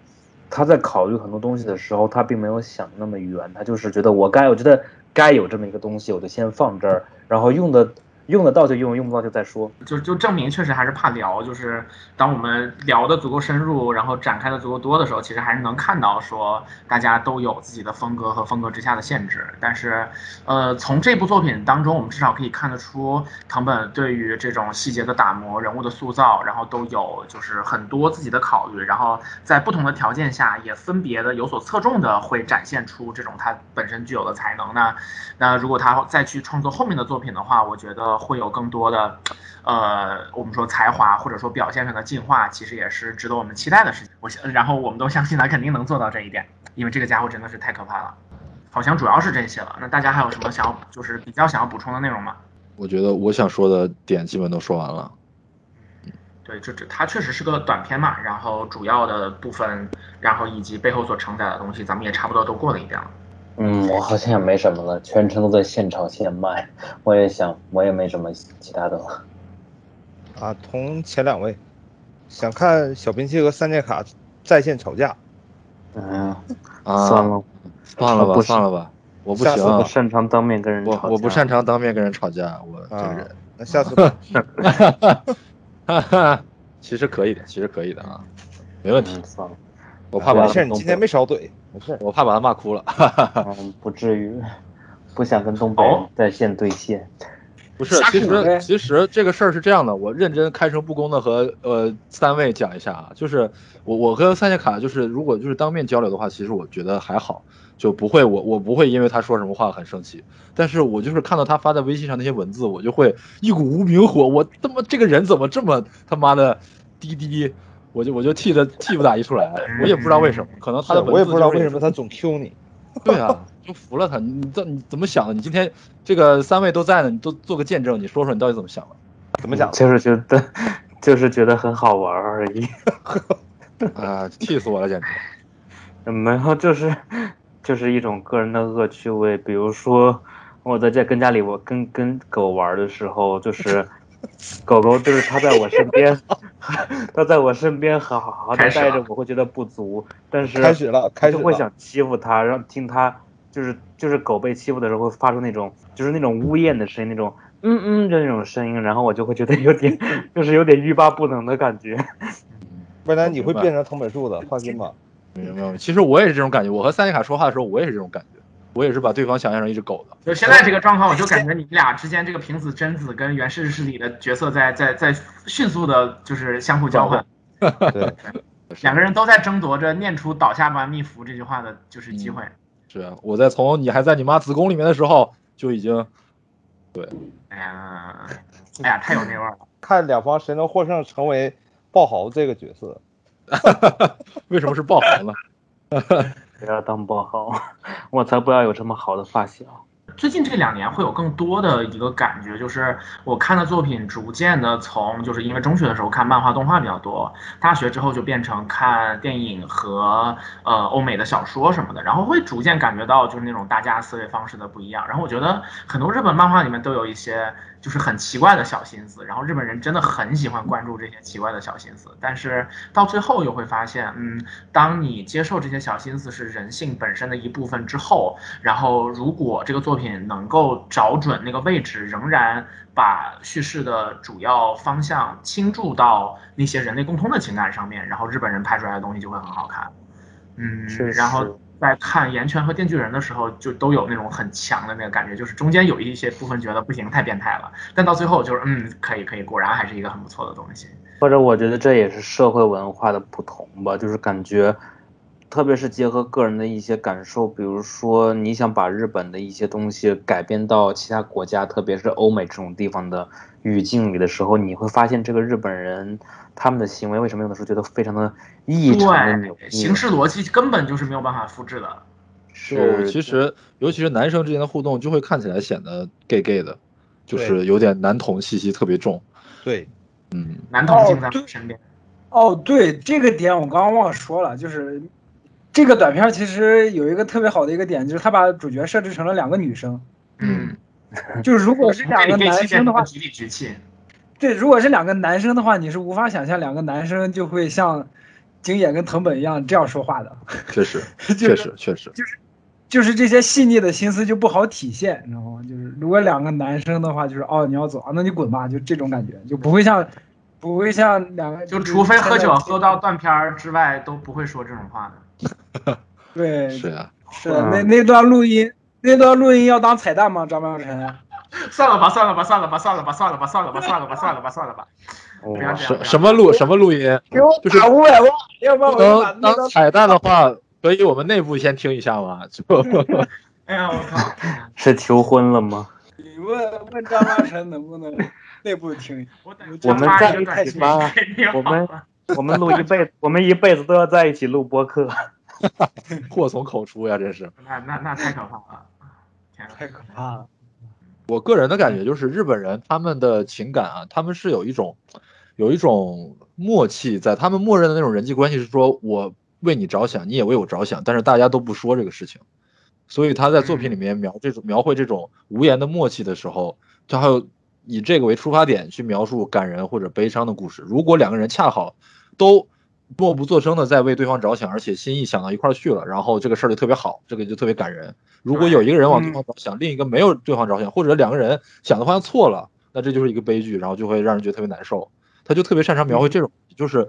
他在考虑很多东西的时候，他并没有想那么远，他就是觉得我该，我觉得该有这么一个东西，我就先放这儿，然后用的。用得到就用，用不到就再说。就就证明确实还是怕聊，就是当我们聊的足够深入，然后展开的足够多的时候，其实还是能看到说大家都有自己的风格和风格之下的限制。但是，呃，从这部作品当中，我们至少可以看得出藤本对于这种细节的打磨、人物的塑造，然后都有就是很多自己的考虑，然后在不同的条件下也分别的有所侧重的会展现出这种他本身具有的才能。那那如果他再去创作后面的作品的话，我觉得。会有更多的，呃，我们说才华或者说表现上的进化，其实也是值得我们期待的事情。我相，然后我们都相信他肯定能做到这一点，因为这个家伙真的是太可怕了。好像主要是这些了。那大家还有什么想要，就是比较想要补充的内容吗？我觉得我想说的点基本都说完了。对，这这它确实是个短片嘛，然后主要的部分，然后以及背后所承载的东西，咱们也差不多都过了一遍了。嗯，我好像也没什么了，全程都在现炒现卖。我也想，我也没什么其他的了。啊，同前两位，想看小兵器和三剑卡在线吵架。嗯，啊，算了，算了吧，算了吧，我不行，我不擅长当面跟人吵架。我我不擅长当面跟人吵架，我这个人。那下次。哈哈，其实可以的，其实可以的啊，没问题。算了。我怕没事，你今天没少怼，没事，我怕把他骂哭了。嗯，不至于，不想跟东北在线对线。不是，其实其实这个事儿是这样的，我认真开诚布公的和呃三位讲一下啊，就是我我跟三叶卡就是如果就是当面交流的话，其实我觉得还好，就不会我我不会因为他说什么话很生气，但是我就是看到他发在微信上那些文字，我就会一股无名火，我他妈这个人怎么这么他妈的滴滴。我就我就替他替不打一处来，我也不知道为什么，可能他的我也不知道为什么他总 Q 你，对啊，就服了他。你这你怎么想的？你今天这个三位都在呢，你都做个见证，你说说你到底怎么想的？怎么想？就是觉得就是觉得很好玩而已。啊，气死我了，简直！没有，就是就是一种个人的恶趣味。比如说我在家跟家里我跟跟狗玩的时候，就是。狗狗就是它在我身边，它在我身边好好好的待着，我会觉得不足。但是开始了，开始会想欺负它，让听它就是就是狗被欺负的时候会发出那种就是那种呜咽的声音，那种嗯嗯的那种声音，然后我就会觉得有点 就是有点欲罢不能的感觉。未来你会变成藤本树的，放心吧。没有没有，其实我也是这种感觉。我和三叶卡说话的时候，我也是这种感觉。我也是把对方想象成一只狗的。就现在这个状况，我就 感觉你们俩之间这个平子贞子跟原氏势里的角色在在在迅速的，就是相互交换。对，两个人都在争夺着念出“倒下吧，蜜福”这句话的，就是机会。是啊，我在从你还在你妈子宫里面的时候就已经，对。哎呀，哎呀，太有那味儿了。看两方谁能获胜，成为爆豪这个角色。为什么是爆豪呢？不要当爆豪，我才不要有这么好的发小。最近这两年会有更多的一个感觉，就是我看的作品逐渐的从，就是因为中学的时候看漫画动画比较多，大学之后就变成看电影和呃欧美的小说什么的，然后会逐渐感觉到就是那种大家思维方式的不一样。然后我觉得很多日本漫画里面都有一些就是很奇怪的小心思，然后日本人真的很喜欢关注这些奇怪的小心思，但是到最后又会发现，嗯，当你接受这些小心思是人性本身的一部分之后，然后如果这个作品能够找准那个位置，仍然把叙事的主要方向倾注到那些人类共通的情感上面，然后日本人拍出来的东西就会很好看。嗯，确实然后在看《岩泉》和《电锯人》的时候，就都有那种很强的那个感觉，就是中间有一些部分觉得不行，太变态了，但到最后就是嗯，可以可以，果然还是一个很不错的东西。或者我觉得这也是社会文化的不同吧，就是感觉，特别是结合个人的一些感受，比如说你想把日本的一些东西改编到其他国家，特别是欧美这种地方的语境里的时候，你会发现这个日本人他们的行为为什么有的时候觉得非常的异常的扭，曲，形式逻辑根本就是没有办法复制的。是其实尤其是男生之间的互动，就会看起来显得 gay gay 的，就是有点男同气息特别重。对，嗯，男同性在我身边，哦，对这个点我刚刚忘了说了，就是这个短片其实有一个特别好的一个点，就是他把主角设置成了两个女生。嗯，就是如果是两个男生的话，局里局气。对，如果是两个男生的话，你是无法想象两个男生就会像景野跟藤本一样这样说话的，确实，确实，确实，就是就是这些细腻的心思就不好体现，你知道吗？就是如果两个男生的话，就是哦你要走啊，那你滚吧，就这种感觉，就不会像不会像两个，就除非喝酒喝到断片儿之外，都不会说这种话的。对是啊、是那那段录音，那段录音要当彩蛋吗？张妙晨？算了吧，算了吧，算了吧，算了吧，算了吧，算了吧，算了吧，算了吧，算了吧。什什么录什么录音？给我就是打五百万，要不然我就把当当彩蛋的话，可以我们内部先听一下吗？就 哎呀，我靠！是求婚了吗？你问问张妙晨能不能内部听一下？我们在一起吧给你好我们我们录一辈子，我们一辈子都要在一起录播客。祸从口出呀，真是。那那那太可怕了！天！太可怕了。我个人的感觉就是，日本人他们的情感啊，他们是有一种有一种默契在，他们默认的那种人际关系是说，我为你着想，你也为我着想，但是大家都不说这个事情。所以他在作品里面描这种描绘这种无言的默契的时候，他还有以这个为出发点去描述感人或者悲伤的故事。如果两个人恰好都默不作声的在为对方着想，而且心意想到一块儿去了，然后这个事儿就特别好，这个就特别感人。如果有一个人往对方着想，另一个没有对方着想，或者两个人想的方向错了，那这就是一个悲剧，然后就会让人觉得特别难受。他就特别擅长描绘这种，就是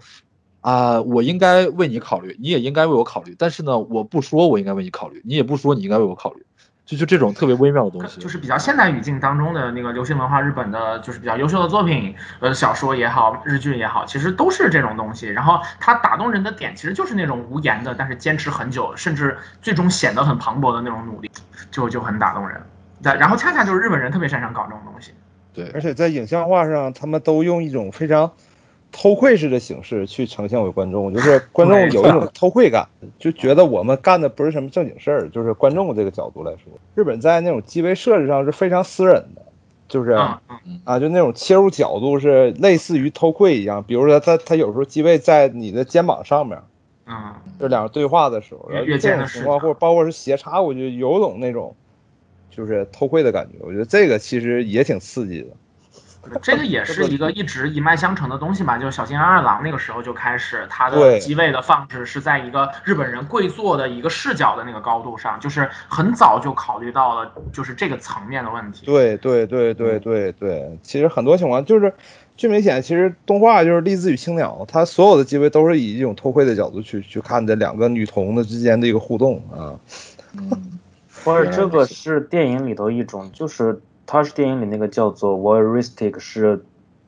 啊、我应该为你考虑，你也应该为我考虑，但是呢，我不说我应该为你考虑，你也不说你应该为我考虑，就就这种特别微妙的东西。就是比较现代语境当中的那个流行文化，日本的就是比较优秀的作品，呃，小说也好，日剧也好，其实都是这种东西。然后它打动人的点，其实就是那种无言的，但是坚持很久，甚至最终显得很磅礴的那种努力，就就很打动人。对，然后恰恰就是日本人特别擅长搞这种东西。对而且在影像化上，他们都用一种非常偷窥式的形式去呈现给观众，就是 观众有一种偷窥感，就觉得我们干的不是什么正经事儿。就是观众这个角度来说，日本在那种机位设置上是非常私人的，就是啊，就那种切入角度是类似于偷窥一样。比如说他他有时候机位在你的肩膀上面，啊，就两个对话的时候，越然后这种情况，或者包括是斜插我就，有种那种就是偷窥的感觉。我觉得这个其实也挺刺激的。这个也是一个一直一脉相承的东西嘛。就是小津安二郎那个时候就开始，他的机位的放置是在一个日本人跪坐的一个视角的那个高度上，就是很早就考虑到了就是这个层面的问题。对对对对对对，其实很多情况就是最明显，其实动画就是《栗子与青鸟》，它所有的机位都是以一种偷窥的角度去去看这两个女童的之间的一个互动啊。嗯，或者这个是电影里头一种，就是它是电影里那个叫做 voyeuristic，是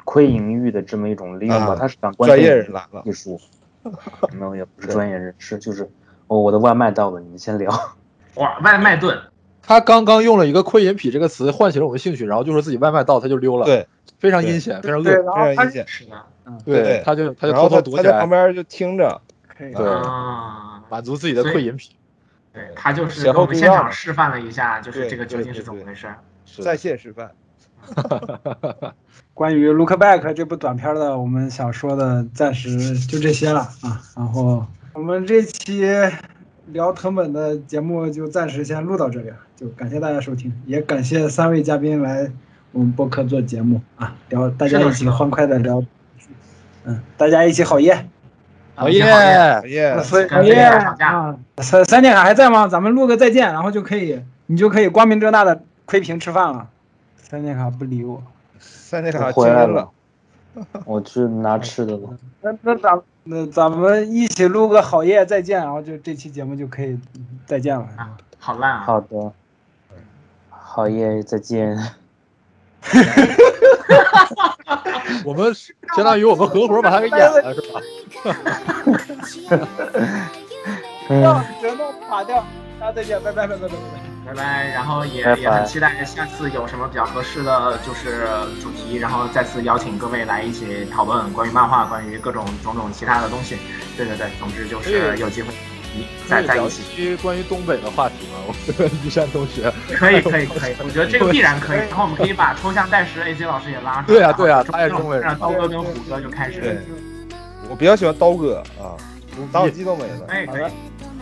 窥淫欲的这么一种利用吧，啊它是想关专业注人来了，艺术，没有也不是专业人士，就是哦我的外卖到了，你们先聊。哇，外卖盾，他刚刚用了一个“窥淫癖”这个词唤起了我们兴趣，然后就说自己外卖到，他就溜了，，对非常阴险，非常，恶，非常阴险。是的，对他就他就他他偷偷躲起来，在旁边就听着，对啊，满足自己的窥淫癖。对他就是前给我们现场示范了一下，就是这个究竟是怎么回事。是在线示范。关于《Look Back》这部短片的，我们想说的暂时就这些了啊。然后我们这期聊藤本的节目就暂时先录到这里了，就感谢大家收听，也感谢三位嘉宾来我们播客做节目啊，聊大家一起欢快的聊，嗯，大家一起好耶。好耶！好耶大家吵架啊！三三剑卡还在吗？咱们录个再见，然后就可以，你就可以光明正大的窥屏吃饭了。三剑卡不理我，三剑卡回来了 我去拿吃的了。那那咱那咱们一起录个好夜再见，然后就这期节目就可以再见了。啊，好烂啊！好的，好耶，再见。我们相当于我们合伙把他给演了，是吧？嗯，人都垮掉，大家再见，拜拜拜拜拜拜。拜拜，然后也也很期待下次有什么比较合适的就是主题，然后再次邀请各位来一起讨论关于漫画，关于各种种种其他的东西。对对对，总之就是有机会你再在一起。期关于东北的话题吗？我跟一山同学。可以可以可以，我觉得这个必然可以。然后我们可以把抽象代师 AC 老师也拉上来。对啊对啊他也是东北人让刀哥跟虎哥就开始。对我比较喜欢刀哥啊，打火机都没了。哎，可以。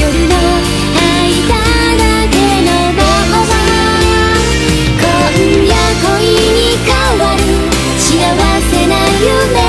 夜の空いただけの窓は今夜恋に変わる幸せな夢